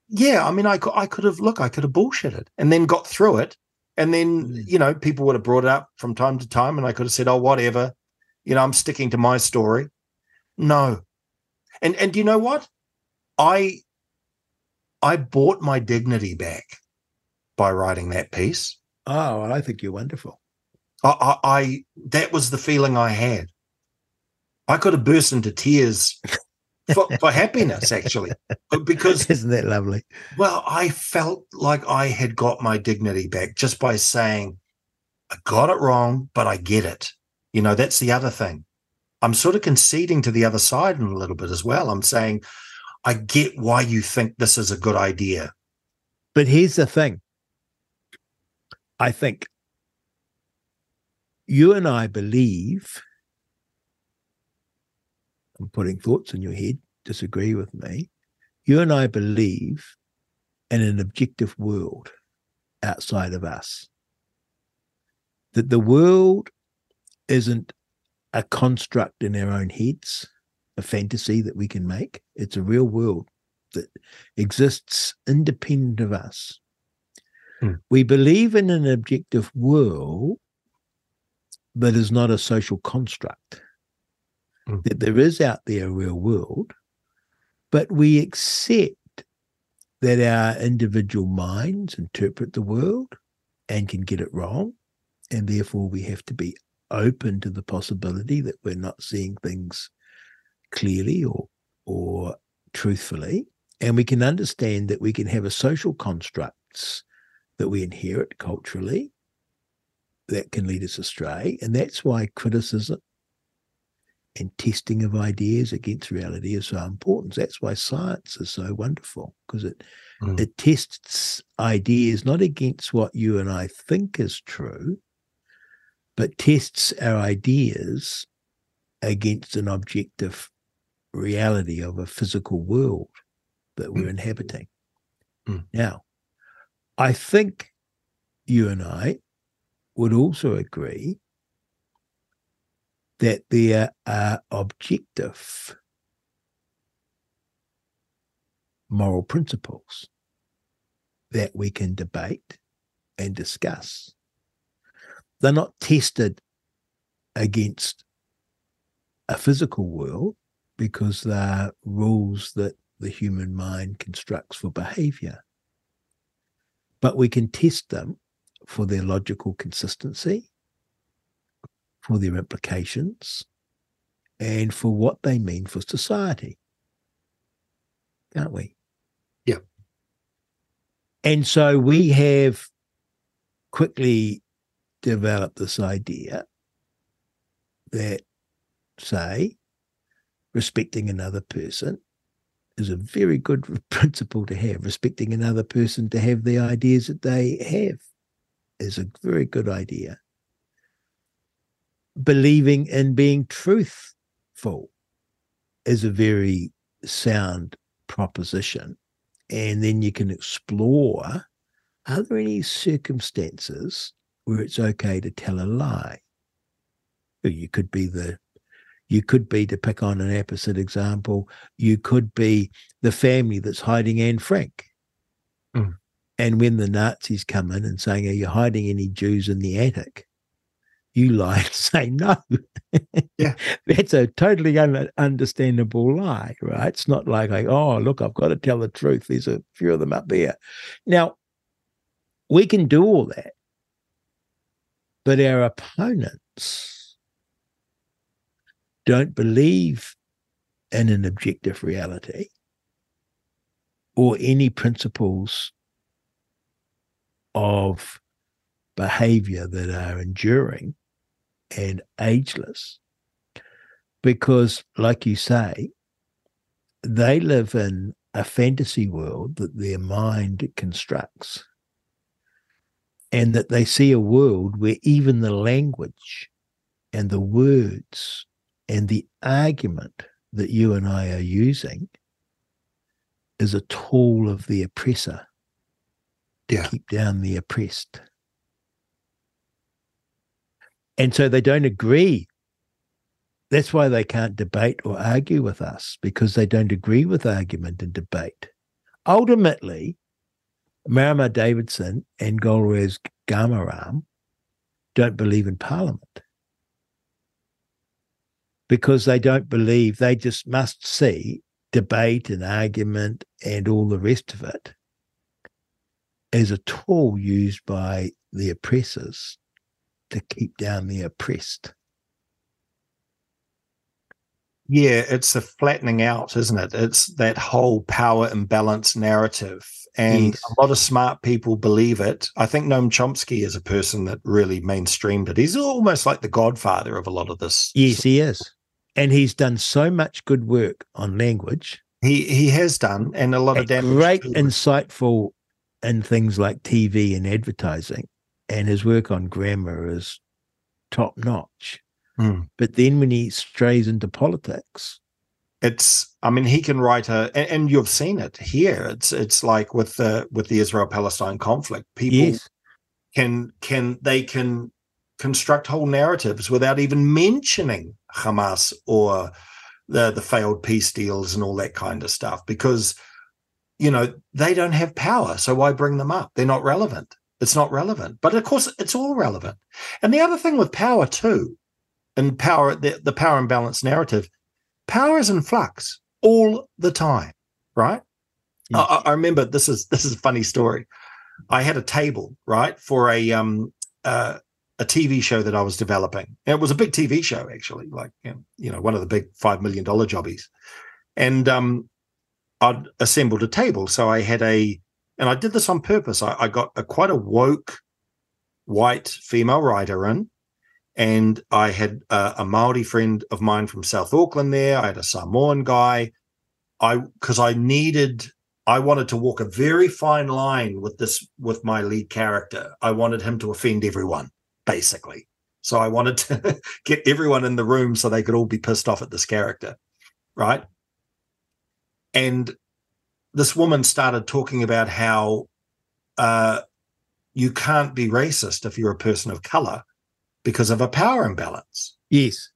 yeah, I mean, I could, I could have look, I could have bullshitted and then got through it, and then Mm. you know people would have brought it up from time to time, and I could have said, oh, whatever, you know, I'm sticking to my story. No, and and do you know what? I I bought my dignity back by writing that piece. Oh, I think you're wonderful. I, I, I that was the feeling I had. I could have burst into tears for, for happiness, actually, because Isn't that lovely? well, I felt like I had got my dignity back just by saying, "I got it wrong, but I get it." You know, that's the other thing. I'm sort of conceding to the other side in a little bit as well. I'm saying, I get why you think this is a good idea. But here's the thing I think you and I believe, I'm putting thoughts in your head, disagree with me. You and I believe in an objective world outside of us. That the world isn't a construct in our own heads, a fantasy that we can make. It's a real world that exists independent of us. Hmm. We believe in an objective world that is not a social construct, Hmm. that there is out there a real world, but we accept that our individual minds interpret the world and can get it wrong. And therefore, we have to be open to the possibility that we're not seeing things clearly or or truthfully and we can understand that we can have a social constructs that we inherit culturally that can lead us astray and that's why criticism and testing of ideas against reality is so important that's why science is so wonderful because it Mm. it tests ideas not against what you and I think is true but tests our ideas against an objective reality of a physical world that we're Mm. inhabiting. Mm. Now, I think you and I would also agree that there are objective moral principles that we can debate and discuss. They're not tested against a physical world because they're rules that the human mind constructs for behavior. But we can test them for their logical consistency, for their implications, and for what they mean for society. Can't we? Yeah. And so we have quickly developed this idea that, say, respecting another person is a very good principle to have. Respecting another person to have the ideas that they have is a very good idea. Believing in being truthful is a very sound proposition. And then you can explore are there any circumstances where it's okay to tell a lie? You could be the you could be to pick on an opposite example, you could be the family that's hiding Anne Frank. Mm. And when the Nazis come in and saying, Are you hiding any Jews in the attic? You lie and say no. Yeah. That's a totally un- understandable lie, right? It's not like, like, oh, look, I've got to tell the truth. There's a few of them up there. Now, we can do all that, but our opponents don't believe in an objective reality. or any principles of behavior that are enduring and ageless. Because, like you say, they live in a fantasy world that their mind constructs. And that they see a world where even the language and the words and the argument that you and I are using is a tool of the oppressor to Yeah. keep down the oppressed. And so they don't agree. That's why they can't debate or argue with us because they don't agree with argument and debate. Ultimately, Marama Davidson and Golriz Ghahraman don't believe in parliament because they don't believe they just must see debate and argument and all the rest of it as a tool used by the oppressors to keep down the oppressed. Yeah, it's a flattening out, isn't it? It's that whole power imbalance narrative. And Yes. a lot of smart people believe it. I think Noam Chomsky is a person that really mainstreamed it. He's almost like the godfather of a lot of this. Yes, he is. And he's done so much good work on language. He he has done, and a lot of and damage. great, insightful in things like TV and advertising. And his work on grammar is top notch. Hmm. But then when he strays into politics, it's i mean he can write a and, and you've seen it here it's it's like with the with the israel palestine conflict people yes, can can they can construct whole narratives without even mentioning hamas or the the failed peace deals and all that kind of stuff because you know they don't have power. So why bring them up? They're not relevant. It's not relevant. But of course it's all relevant. And the other thing with power too and power the, the power imbalance narrative power is in flux all the time right? I, I- I remember this is this is a funny story. I had a table right for a um uh a TV show that I was developing. It was a big TV show, actually, like you know, you know, one of the big five million dollar jobbies. And um, I'd assembled a table, so I had a, and I did this on purpose. I, I got a quite a woke, white female writer in, and I had a, a Maori friend of mine from South Auckland there. I had a Samoan guy. I because I needed I wanted to walk a very fine line with this with my lead character. I wanted him to offend everyone, basically. So I wanted to get everyone in the room so they could all be pissed off at this character, right? And this woman started talking about how uh, you can't be racist if you're a person of color because of a power imbalance. yes,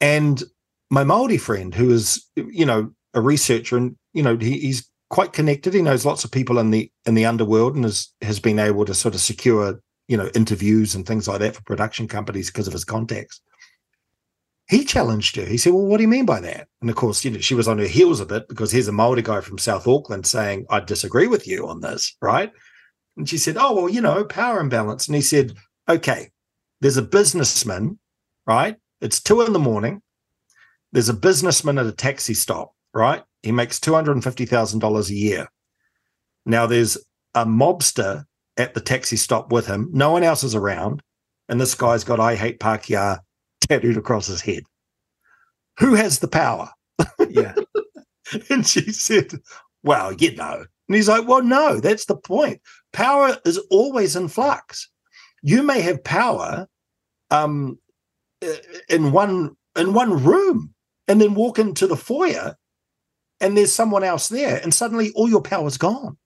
And my Maori friend, who is you know a researcher and you know he, he's quite connected. He knows lots of people in the in the underworld and has has been able to sort of secure you know interviews and things like that for production companies because of his contacts. He challenged her. He said, "Well, what do you mean by that?" And of course, you know, she was on her heels a bit because here's a Maori guy from South Auckland saying, "I disagree with you on this," right? And she said, "Oh, well, you know, power imbalance." And he said, "Okay, there's a businessman, right? It's two in the morning. There's a businessman at a taxi stop, right? He makes $250,000 a year. Now there's a mobster at the taxi stop with him. No one else is around. And this guy's got I hate Pākehā tattooed across his head. Who has the power? yeah, And she said, Well, you know. And he's like, Well, no, that's the point. Power is always in flux. You may have power um, in one in one room and then walk into the foyer and there's someone else there and suddenly all your power's gone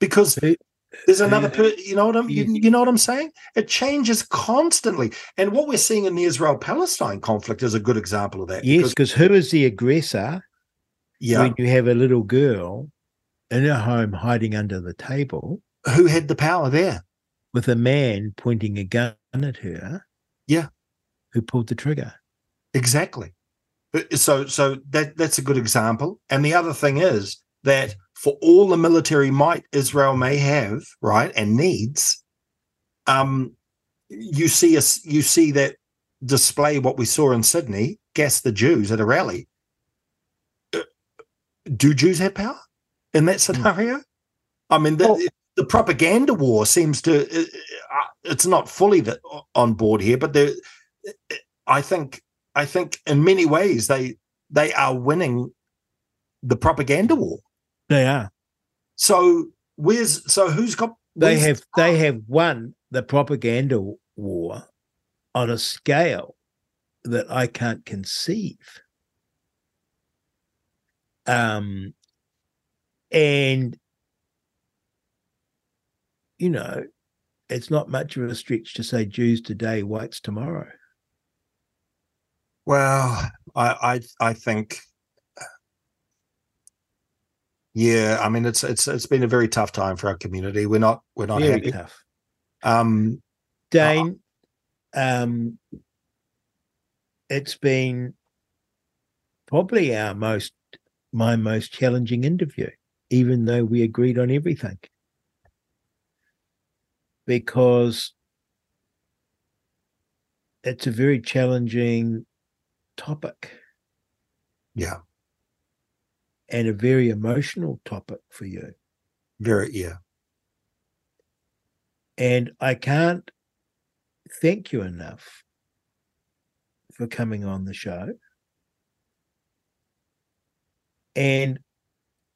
because there's another who- per, you know what I'm you, you know what I'm saying it changes constantly and what we're seeing in the Israel Palestine conflict is a good example of that yes. because- Because who is the aggressor yeah when you have a little girl in her home hiding under the table who had the power there with a man pointing a gun at her? Yeah. who pulled the trigger? Exactly. Uh, So so that that's a good example. And the other thing is that for all the military might Israel may have, right, and needs, um, you see us you see that display what we saw in Sydney, gas the Jews at a rally. Uh, Do Jews have power? in that scenario? I mean, the, Well- the propaganda war seems to, uh, uh, it's not fully the, on board here, but there, I think, I think in many ways they, they are winning the propaganda war. They are. So where's, so who's got, They have they have won the propaganda war on a scale that I can't conceive. Um and you know, it's not much of a stretch to say Jews today, whites tomorrow. Well, I I I think yeah, I mean it's it's it's been a very tough time for our community. We're not we're not Very happy. tough. Um Dane, um, it's been probably our most, my most challenging interview, even though we agreed on everything. Because it's a very challenging topic yeah, and a very emotional topic for you. very yeah. And I can't thank you enough for coming on the show. And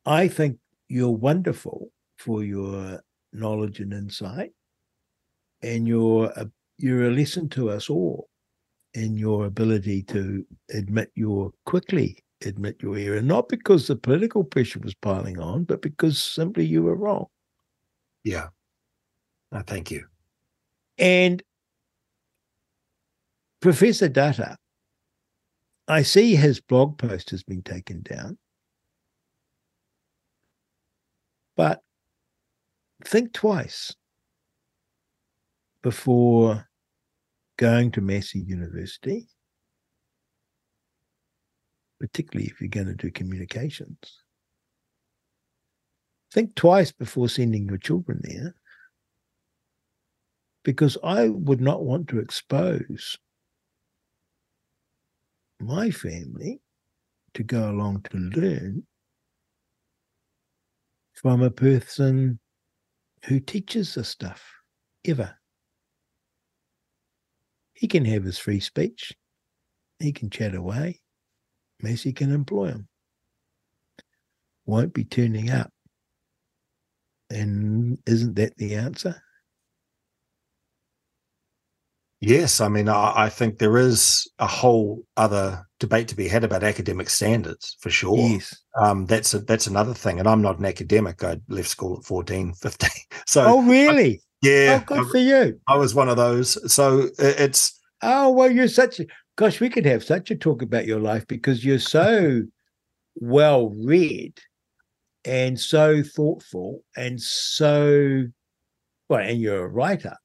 I think you're wonderful for your knowledge and insight. And you're a, uh, you're a lesson to us all in your ability to admit your quickly admit your error, not because the political pressure was piling on, but because simply you were wrong. Yeah. Uh, thank you. And Professor Dutta, I see his blog post has been taken down. But think twice before going to Massey University, particularly if you're going to do communications. Think twice before sending your children there because I would not want to expose my family to go along to learn from a person who teaches this stuff ever. He can have his free speech, he can chat away, Massey can employ him. Won't be turning up. And isn't that the answer? Yes, I mean, I, I think there is a whole other debate to be had about academic standards for sure. Yes. Um, that's a, that's another thing. And I'm not an academic. I left school at 14, 15. So Oh, really? yeah, oh, good I, for you. I was one of those. So it's Oh, well, you're such gosh, we could have such a talk about your life because you're so well read and so thoughtful and so well, and you're a writer.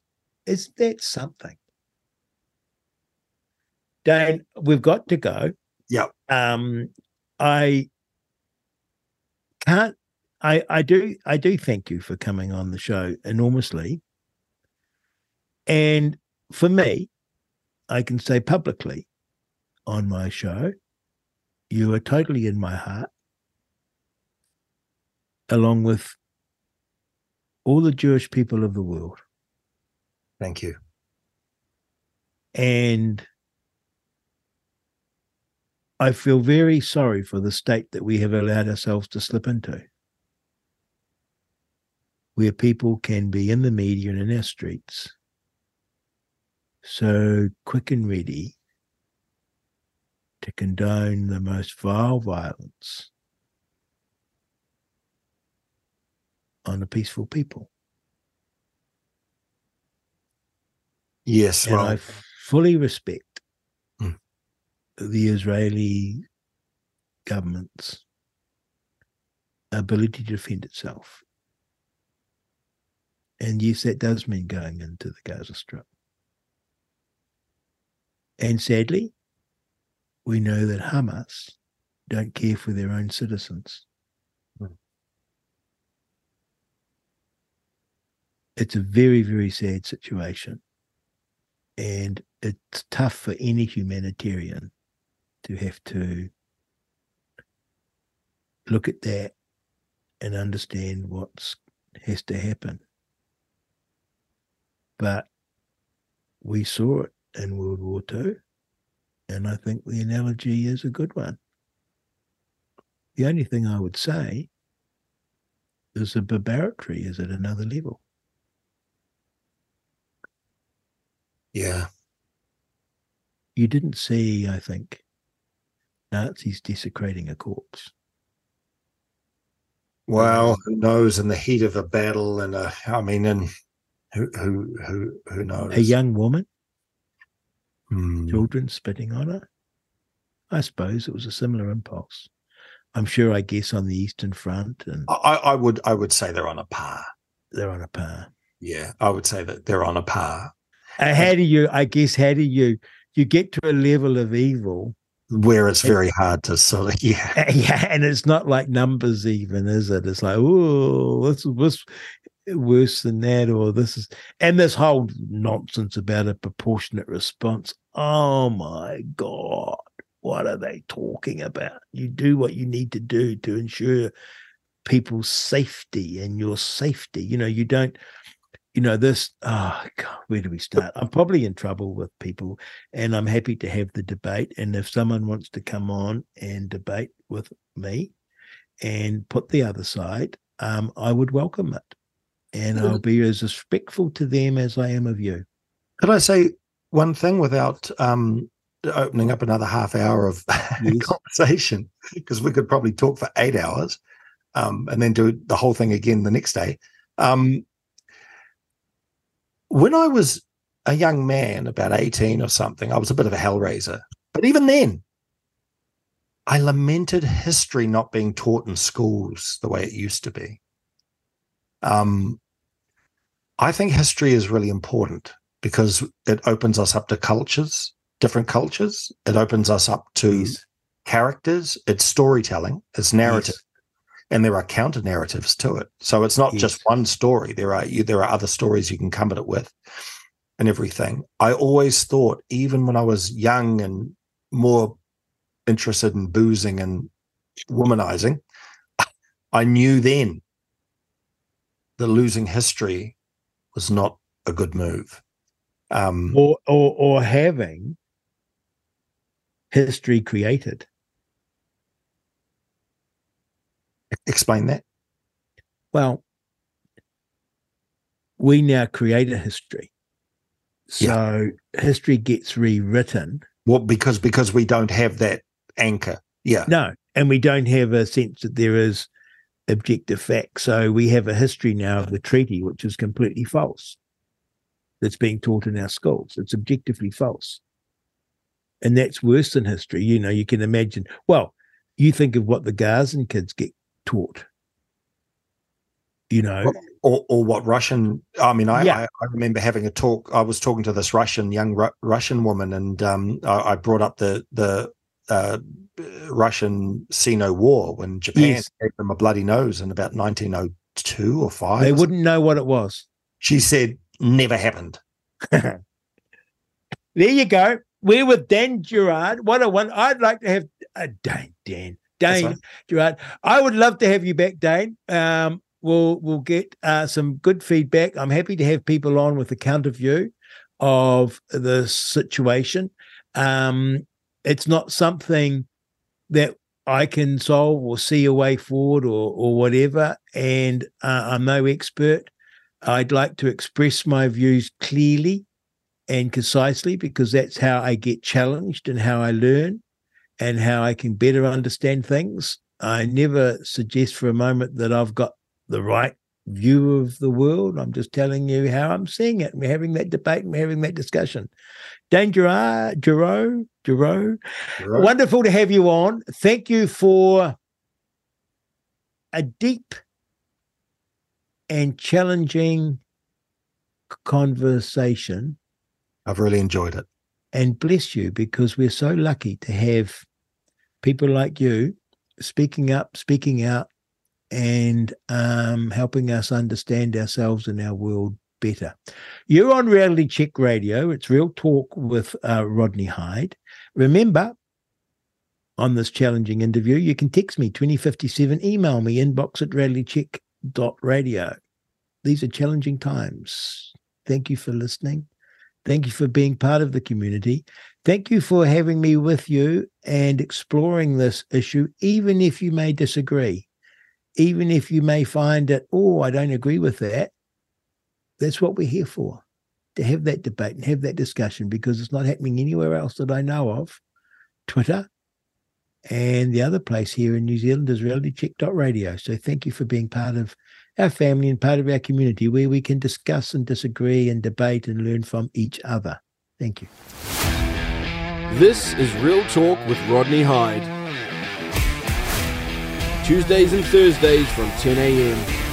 Isn't that something? Dane, we've got to go. yeah, Um, I can't I I do I do thank you for coming on the show enormously. And for me, I can say publicly on my show, you are totally in my heart, along with all the Jewish people of the world. thank you. And I feel very sorry for the state that we have allowed ourselves to slip into, where people can be in the media and in our streets so quick and ready to condone the most vile violence on a peaceful people. Yes, and well, I fully respect Mm. the Israeli government's ability to defend itself. And yes, that does mean going into the Gaza Strip. And sadly, we know that Hamas don't care for their own citizens. Mm. It's a very, very sad situation. And it's tough for any humanitarian to have to look at that and understand what has to happen. But we saw it in World War II, and I think the analogy is a good one. The only thing I would say is the barbarity is at another level. Yeah. You didn't see, I think, Nazis desecrating a corpse. Well, who knows? In the heat of a battle, and a, I mean, and who who who who knows? A young woman, Hmm. children spitting on her. I suppose it was a similar impulse. I'm sure, I guess, on the Eastern Front, and I, I would I would say they're on a par. they're on a par. Yeah, I would say that they're on a par. Uh, how do you? I guess how do you? You get to a level of evil, Where it's very hard to sort of yeah. yeah, and it's not like numbers, even is it? It's like, oh, this is this worse than that, or this is, and this whole nonsense about a proportionate response. Oh my god, what are they talking about? You do what you need to do to ensure people's safety and your safety. You know, you don't. You know this. Oh God, where do we start? I'm probably in trouble with people, and I'm happy to have the debate. And if someone wants to come on and debate with me, and put the other side, um, I would welcome it. And I'll be as respectful to them as I am of you. Could I say one thing without um opening up another half hour of Yes. conversation? Because we could probably talk for eight hours, um, and then do the whole thing again the next day. Um, when I was a young man, about 18 or something, I was a bit of a hellraiser. But even then, I lamented history not being taught in schools the way it used to be. Um, I think history is really important because it opens us up to cultures, different cultures. It opens us up to Yes. characters. It's storytelling. It's narrative, and there are counter narratives to it. So it's not just one story. There are you, there are other stories you can come at it with, and everything. I always thought, even when I was young and more interested in boozing and womanizing, I knew then that losing history was not a good move. Um, Or, or, or having history created. explain that. Well, we now create a history. So history gets rewritten. Well, because because we don't have that anchor. Yeah. No, and we don't have a sense that there is objective fact. So we have a history now of the treaty, which is completely false. That's being taught in our schools. It's objectively false. And that's worse than history. You know, you can imagine. Well, you think of what the Gazan kids get taught. You know, Or or what Russian? I mean, I, Yeah. I I remember having a talk. I was talking to this Russian young Ru- Russian woman, and um, I, I brought up the the uh, Russian Sino War when Japan Yes. gave them a bloody nose in about 1902 or five. they wouldn't know what it was. She said, "Never happened." there you go. We're with Dan Gerard. What a one. I'd like to have uh, Dane, Dan, That's Dane right. Gerard. I would love to have you back, Dane. Um, we'll we'll get uh, some good feedback. I'm happy to have people on with a counter view of the situation. Um, it's not something that I can solve or see a way forward or or whatever. And uh, I'm no expert. I'd like to express my views clearly and concisely because that's how I get challenged and how I learn and how I can better understand things. I never suggest for a moment that I've got the right view of the world. I'm just telling you how I'm seeing it. We're having that debate and we're having that discussion. Dane Gerard, Gero, Right. wonderful to have you on. Thank you for a deep and challenging conversation I've really enjoyed it. and bless you because we're so lucky to have people like you speaking up, speaking out, and um, helping us understand ourselves and our world better. You're on Reality Check Radio. It's Real Talk with uh, Rodney Hide. Remember, on this challenging interview, you can text me 2057, email me inbox at realitycheck.radio. These are challenging times. Thank you for listening. Thank you for being part of the community. Thank you for having me with you and exploring this issue, even if you may disagree, even if you may find that, oh, I don't agree with that. That's what we're here for to have that debate and have that discussion because it's not happening anywhere else that I know of. Twitter and the other place here in New Zealand is realitycheck.radio. So thank you for being part of our family and part of our community where we can discuss and disagree and debate and learn from each other. Thank you. This is Real Talk with Rodney Hide. Tuesdays and Thursdays from 10 a.m.